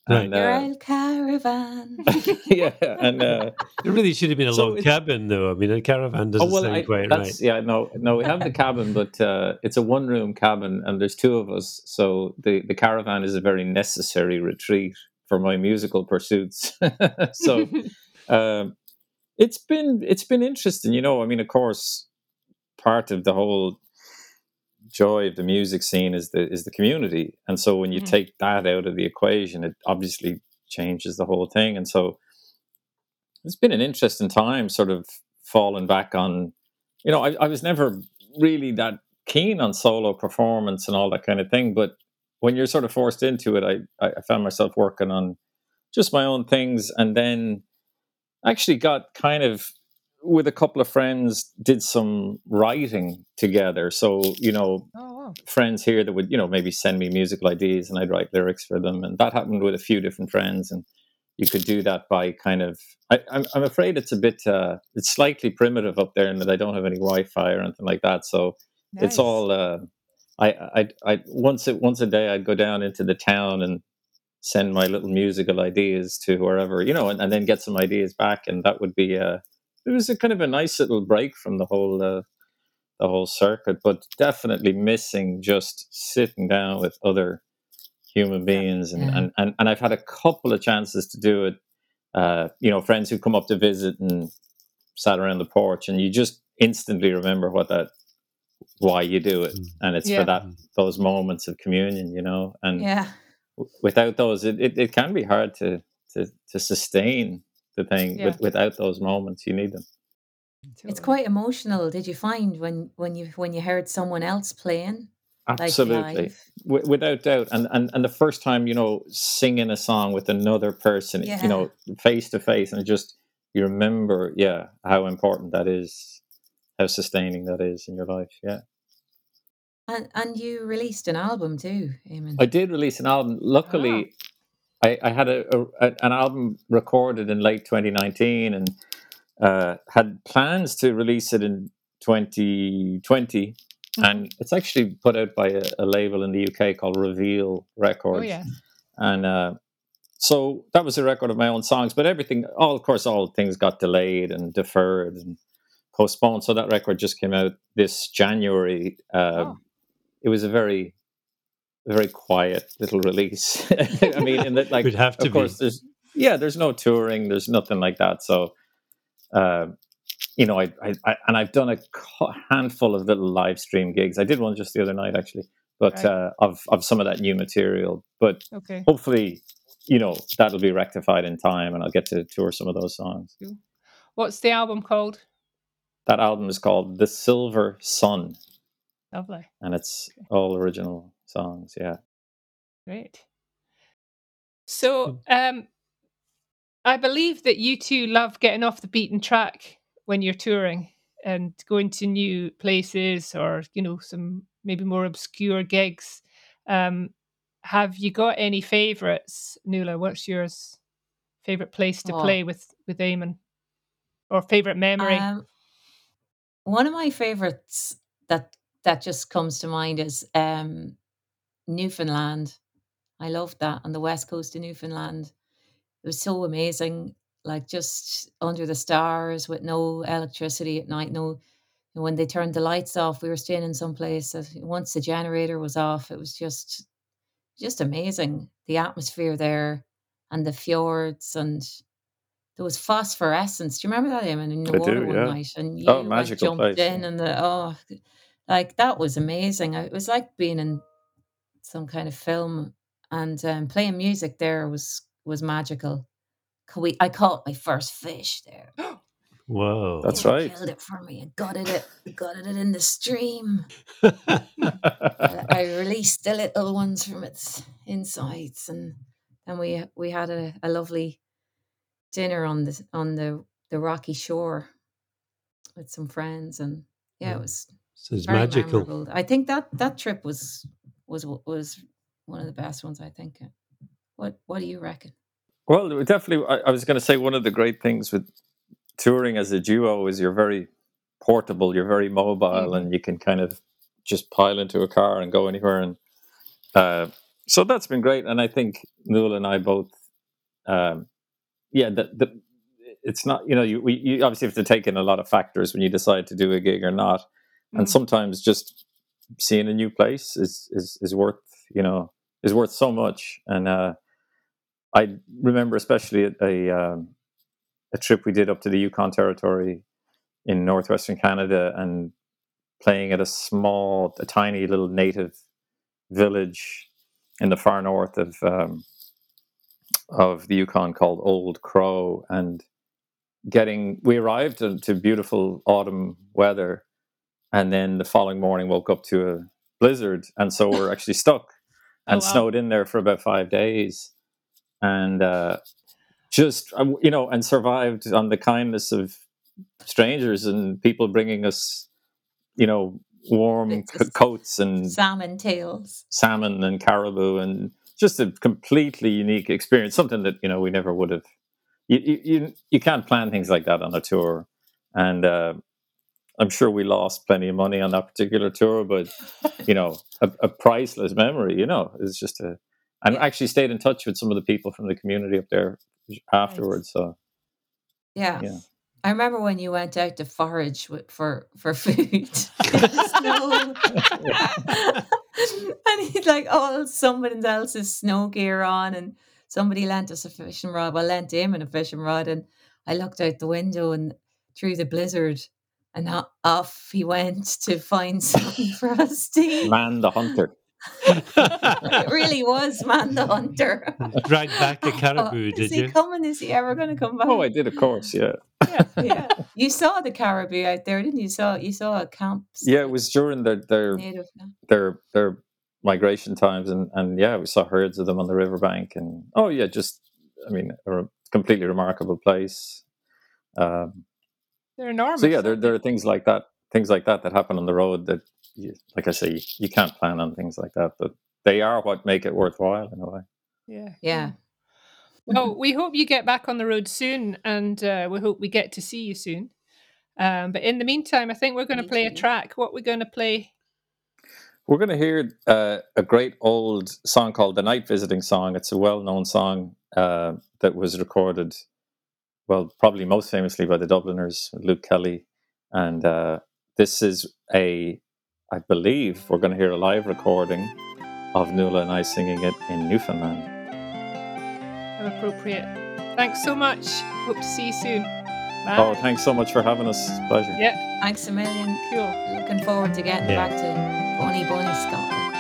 And, Your uh, old caravan. [laughs] yeah, and uh, It really should have been a So log cabin, though. I mean, a caravan doesn't sound I- quite right. that's, Yeah, no, no, we have the cabin, but uh, it's a one-room cabin, and there's two of us. So the the caravan is a very necessary retreat for my musical pursuits. [laughs] so [laughs] um, it's been it's been interesting, you know. I mean, of course, part of the whole joy of the music scene is the is the community, and so when you Mhm. take that out of the equation, it obviously changes the whole thing. And so it's been an interesting time, sort of falling back on. You know, I, I was never really that keen on solo performance and all that kind of thing, but when you're sort of forced into it, I I found myself working on just my own things, and then actually got kind of with a couple of friends did some writing together. So you know Oh, wow. friends here that would you know maybe send me musical ideas and i'd write lyrics for them. And that happened with a few different friends. And you could do that by kind of I, I'm, I'm afraid it's a bit uh, it's slightly primitive up there in that i don't have any wi-fi or anything like that. So it's all uh, I, I i once a, once a day i'd go down into the town and send my little musical ideas to wherever you know and, and then get some ideas back. And that would be uh it was a kind of a nice little break from the whole uh, the whole circuit but definitely missing just sitting down with other human beings and, Yeah. and, and and i've had a couple of chances to do it uh you know friends who come up to visit and sat around the porch and you just instantly remember what that why you do it and it's Yeah. for that those moments of communion you know and yeah. w- without those it, it, it can be hard to to to sustain the thing Yeah. with, without those moments you need them It's quite emotional. Did you find when when you when you heard someone else playing? Absolutely live? w- without doubt and, and and the first time you know singing a song with another person Yeah. you know face to face and just you remember yeah how important that is how sustaining that is in your life yeah And and you released an album too, Eamon. I did release an album. Luckily, I, I had a, a an album recorded in late 2019 and uh, had plans to release it in 2020. And it's actually put out by a, a label in the UK called Reveal Records. Oh, yeah. And uh, so that was a record of my own songs, but everything, all of course, all things got delayed and deferred and postponed. So that record just came out this January. Uh, Oh. It was a very, very quiet little release. [laughs] I mean, in that, like, Would have to of course, be. there's yeah, there's no touring, there's nothing like that. So, uh, you know, I, I, I and I've done a handful of little live stream gigs. I did one just the other night, actually, but Right. uh, of of some of that new material. But Okay. hopefully, you know, that'll be rectified in time, and I'll get to tour some of those songs. What's the album called? That album is called The Silver Sun, Lovely. and it's all original songs. Yeah. Great. So, um, I believe that you two love getting off the beaten track when you're touring and going to new places or, you know, some maybe more obscure gigs. Um, have you got any favorites, Nuala? What's yours? Favorite place to Oh. play with with Eamon, or favorite memory? Um, one of my favorites that that just comes to mind is um, Newfoundland. I loved that on the west coast of Newfoundland. It was so amazing, like just under the stars with no electricity at night. No, and when they turned the lights off, we were staying in some place. Once the generator was off, it was just just amazing. The atmosphere there and the fjords and there was phosphorescence. Do you remember that, Eamon, in the I water do, one yeah. night? And oh, you Oh, magical jumped place, in and the oh, like that was amazing. It was like being in some kind of film and um, playing music there was was magical. We, I caught my first fish there. [gasps] Whoa. That's They right. Killed it for me and gutted it, gutted it in the stream. I I [laughs] released the little ones from its insides, and then we we had a, a lovely dinner on the on the the rocky shore with some friends, and yeah, Yeah. it was So it's magical. memorable. I think that that trip was was was one of the best ones. I think. What What do you reckon? Well, definitely. I, I was going to say one of the great things with touring as a duo is you're very portable, you're very mobile, and you can kind of just pile into a car and go anywhere. And uh, so that's been great, and I think Nuala and I both, um, yeah, the, the it's not you know you we, you obviously have to take in a lot of factors when you decide to do a gig or not, and Mm. sometimes just seeing a new place is is is worth you know is worth so much, and uh, I remember especially a a, um, a trip we did up to the Yukon Territory in northwestern Canada and playing at a small, a tiny little native village in the far north of um, of the Yukon called Old Crow, and getting we arrived into beautiful autumn weather, and then the following morning woke up to a blizzard, and so we're [laughs] actually stuck and wow. snowed in there for about five days, and uh, just uh, you know, and survived on the kindness of strangers and people bringing us, you know, warm Bits c- of coats and Salmon tails. salmon and caribou and just a completely unique experience something that you know we never would have you you you, you can't plan things like that on a tour and uh, i'm sure we lost plenty of money on that particular tour but you know a, a priceless memory you know it's just a and actually stayed in touch with some of the people from the community up there afterwards so Yeah. Yeah. I remember when you went out to forage with, for for food [laughs] snow. [laughs] and he'd like all someone else's snow gear on and somebody lent us a fishing rod. Well lent him and a fishing rod and I looked out the window and through the blizzard and o- off he went to find [laughs] something for us to eat. man the hunter It really was man the hunter. [laughs] Drag back a Oh, caribou, is did he you? coming? Is he ever going to come back? oh i did of course yeah yeah. [laughs] You saw the caribou out there, didn't you? Saw you saw a camp. yeah it was during their their native. no? their their migration times and and yeah we saw herds of them on the riverbank and oh yeah just i mean a re- completely remarkable place um, They're enormous. so yeah there, aren't there are things like that things like that that happen on the road that you, like i say you, you can't plan on things like that but they are what make it worthwhile in a way? Yeah. Yeah. Well, [laughs] we hope you get back on the road soon, and uh, we hope we get to see you soon. Um, but in the meantime, I think we're going to play a track. What we're going to play? We're going to hear uh, a great old song called the Night Visiting Song. It's a well known song uh, that was recorded, well, probably most famously by the Dubliners, Luke Kelly. And uh, this is a, I believe, we're going to hear a live recording of Nuala and I singing it in Newfoundland. How appropriate. Thanks so much. Hope to see you soon. Bye. Oh, thanks so much for having us. Pleasure. Yeah, Thanks a million. cool. Looking forward to getting Yeah. back to Bonnie Bonnie Scotland.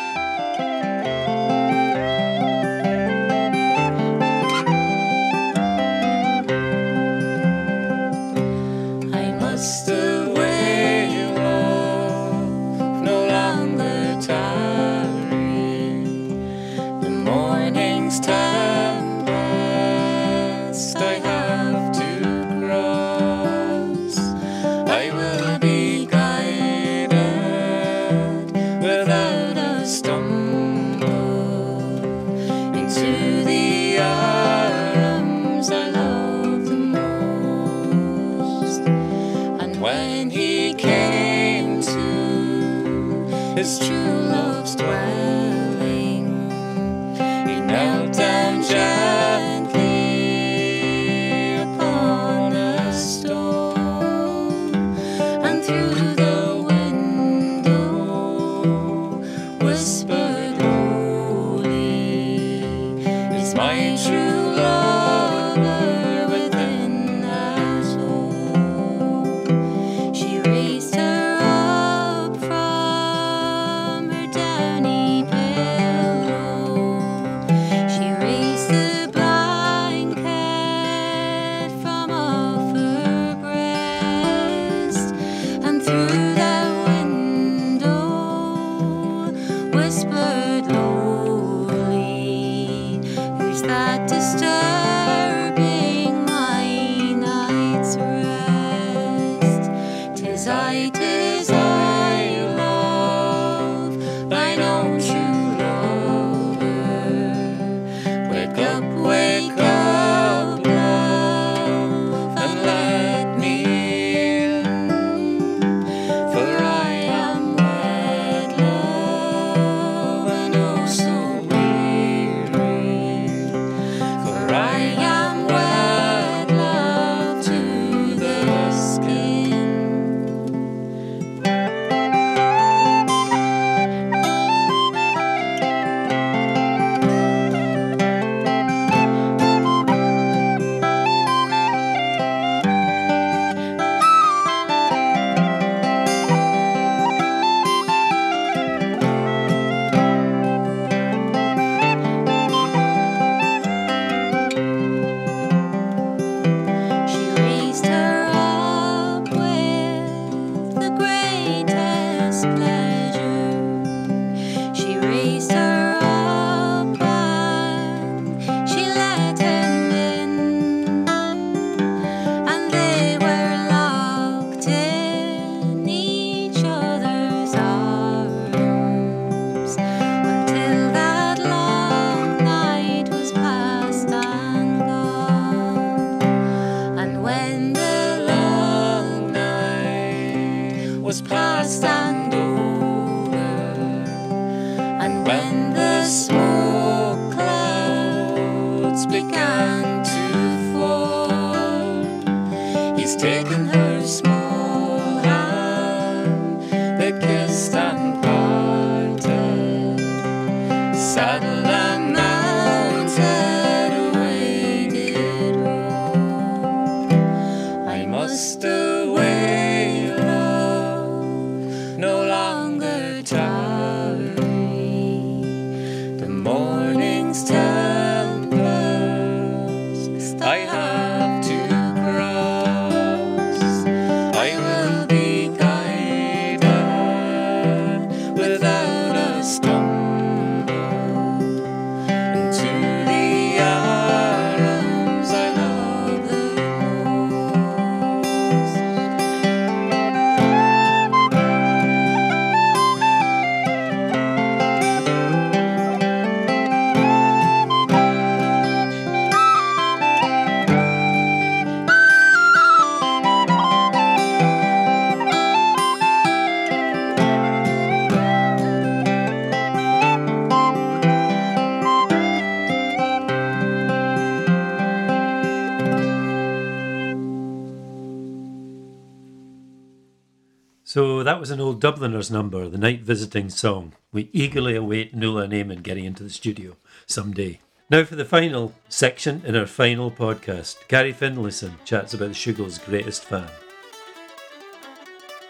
That was an old Dubliners number, the night visiting song. We eagerly await Nuala and Eamon getting into the studio someday. Now for the final section in our final podcast. Garry Finlayson chats about the Shoogles' greatest fan.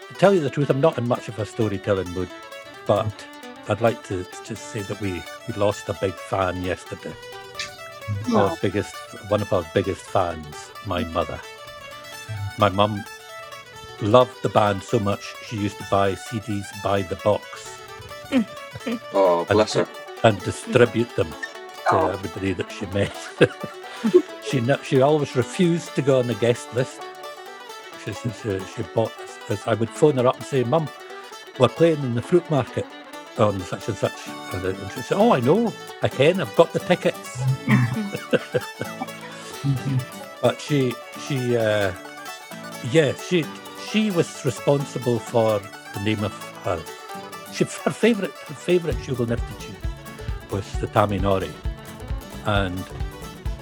To tell you the truth, I'm not in much of a storytelling mood, but I'd like to just say that we, we lost a big fan yesterday. Our Oh. biggest, one of our biggest fans, my mother. My mum loved the band so much she used to buy CDs by the box [laughs] Oh, bless her. and distribute them to Oh. everybody that she met. [laughs] she she always refused to go on the guest list. She she, she, she bought. As I would phone her up and say, "Mum, we're playing in the fruit market on such and such," and then- and she said, "Oh, I know, I can. I've got the tickets." [laughs] but she she uh, yeah she she was responsible for the name of her. She her favorite her favorite Shooglenifty tune was the Taminori, and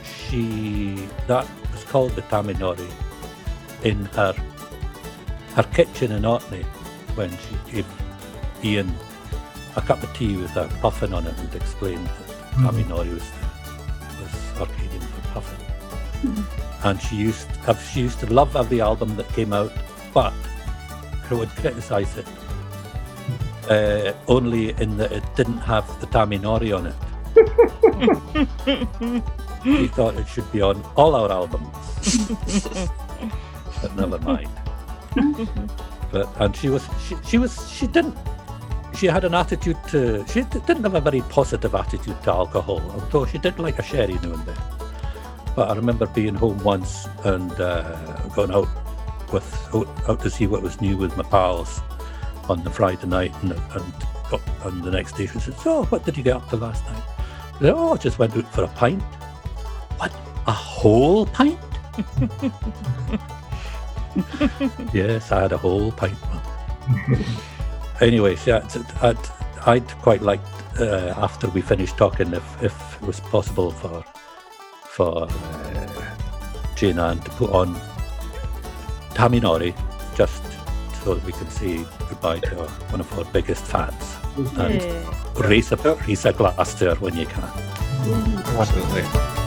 she that was called the Taminori in her her kitchen in Orkney when she gave Ian a cup of tea with a puffin on it and explained that mm-hmm. Taminori was was Orcadian for puffin. Mm-hmm. And she used she used to love every album that came out, but who would criticise it uh, only in that it didn't have the Taminori on it. [laughs] She thought it should be on all our albums. but never mind. But and she was she, she was she didn't she had an attitude to she d- didn't have a very positive attitude to alcohol, although she did like a sherry now and then. But I remember being home once and uh, going out with out, to see what was new with my pals on the Friday night, and and, and the next day she said, "So, what did you get up to last night?" I said, "Oh, I just went out for a pint." What? A whole pint? [laughs] yes, I had a whole pint. [laughs] anyway, so I'd, I'd, I'd quite like uh, after we finished talking if, if it was possible for for uh, Jane Ann to put on Taminori, just so we can say goodbye to one of our biggest fans. And yeah. raise a, raise a glass to her when you can. Absolutely.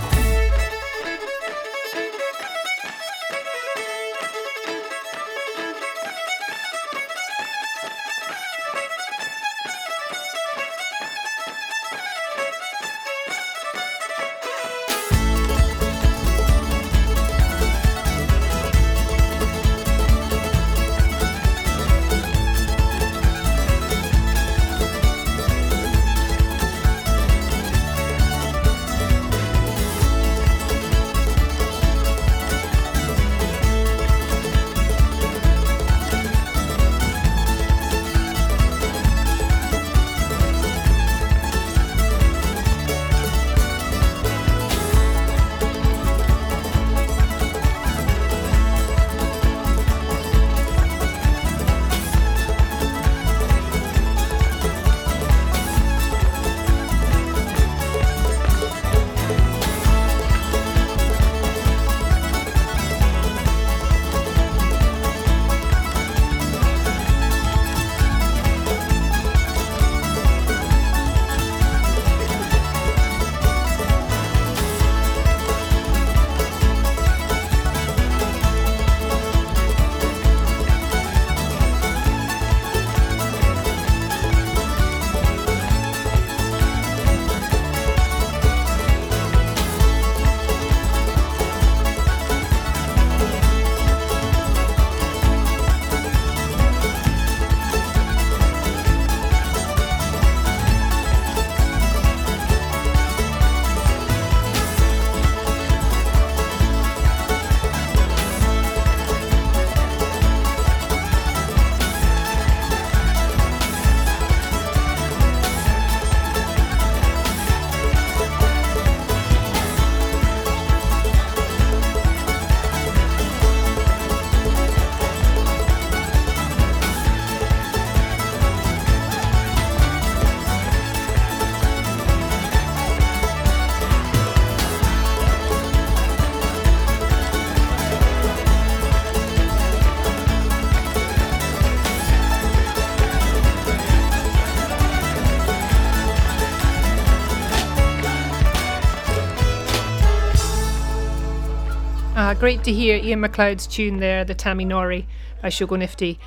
Great to hear Ian McLeod's tune there, the Tammy Nori by Shooglenifty.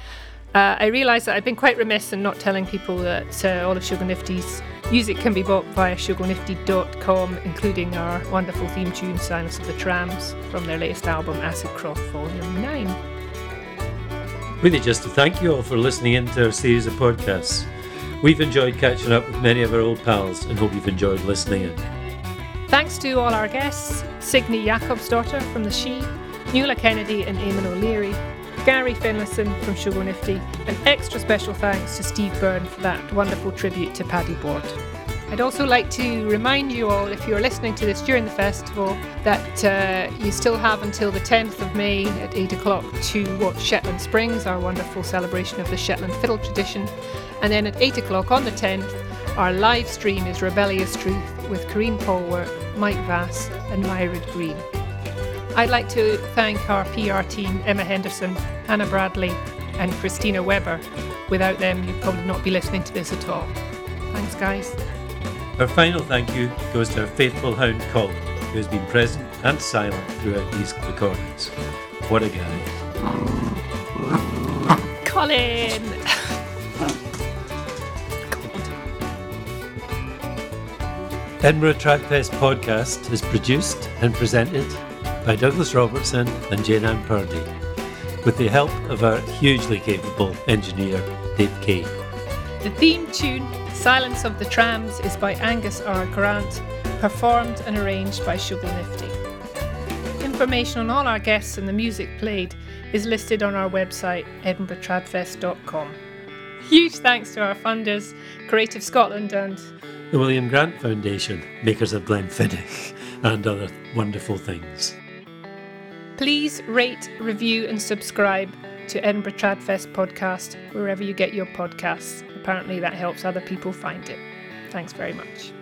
Uh, I realise that I've been quite remiss in not telling people that uh, all of Shooglenifty's music can be bought via shooglenifty.com, including our wonderful theme tune, Silence of the Trams, from their latest album, Acid Croft Volume 9. Really, just to thank you all for listening in to our series of podcasts. We've enjoyed catching up with many of our old pals and hope you've enjoyed listening in. Thanks to all our guests Signy Jakobsdöttir from The Shee, Nuala Kennedy and Eamon O'Leary, Garry Finlayson from Shooglenifty, and extra special thanks to Steve Byrne for that wonderful tribute to Paddy Bort. I'd also like to remind you all, if you're listening to this during the festival, that uh, you still have until the 10th of May at 8 o'clock to watch Shetland Springs, our wonderful celebration of the Shetland fiddle tradition. And then at 8 o'clock on the 10th, our live stream is Rebellious Truth with Karine Polwart, Mike Vass, and Mairearad Green. I'd like to thank our PR team Emma Henderson, Hannah Bradley, and Christina Weber. Without them, you'd probably not be listening to this at all. Thanks, guys. Our final thank you goes to our faithful hound Colin, who has been present and silent throughout these recordings. What a guy. Colin! [laughs] Edinburgh Tradfest podcast is produced and presented by Douglas Robertson and Jane Ann Purdy, with the help of our hugely capable engineer, Dave Kay. The theme tune, Silence of the Trams, is by Angus R. Grant, performed and arranged by Shooglenifty. Information on all our guests and the music played is listed on our website, edinburghtradfest.com. Huge thanks to our funders, Creative Scotland and The William Grant Foundation, makers of Glenfiddich [laughs] and other wonderful things. Please rate, review, and subscribe to Edinburgh Tradfest podcast wherever you get your podcasts. Apparently, that helps other people find it. Thanks very much.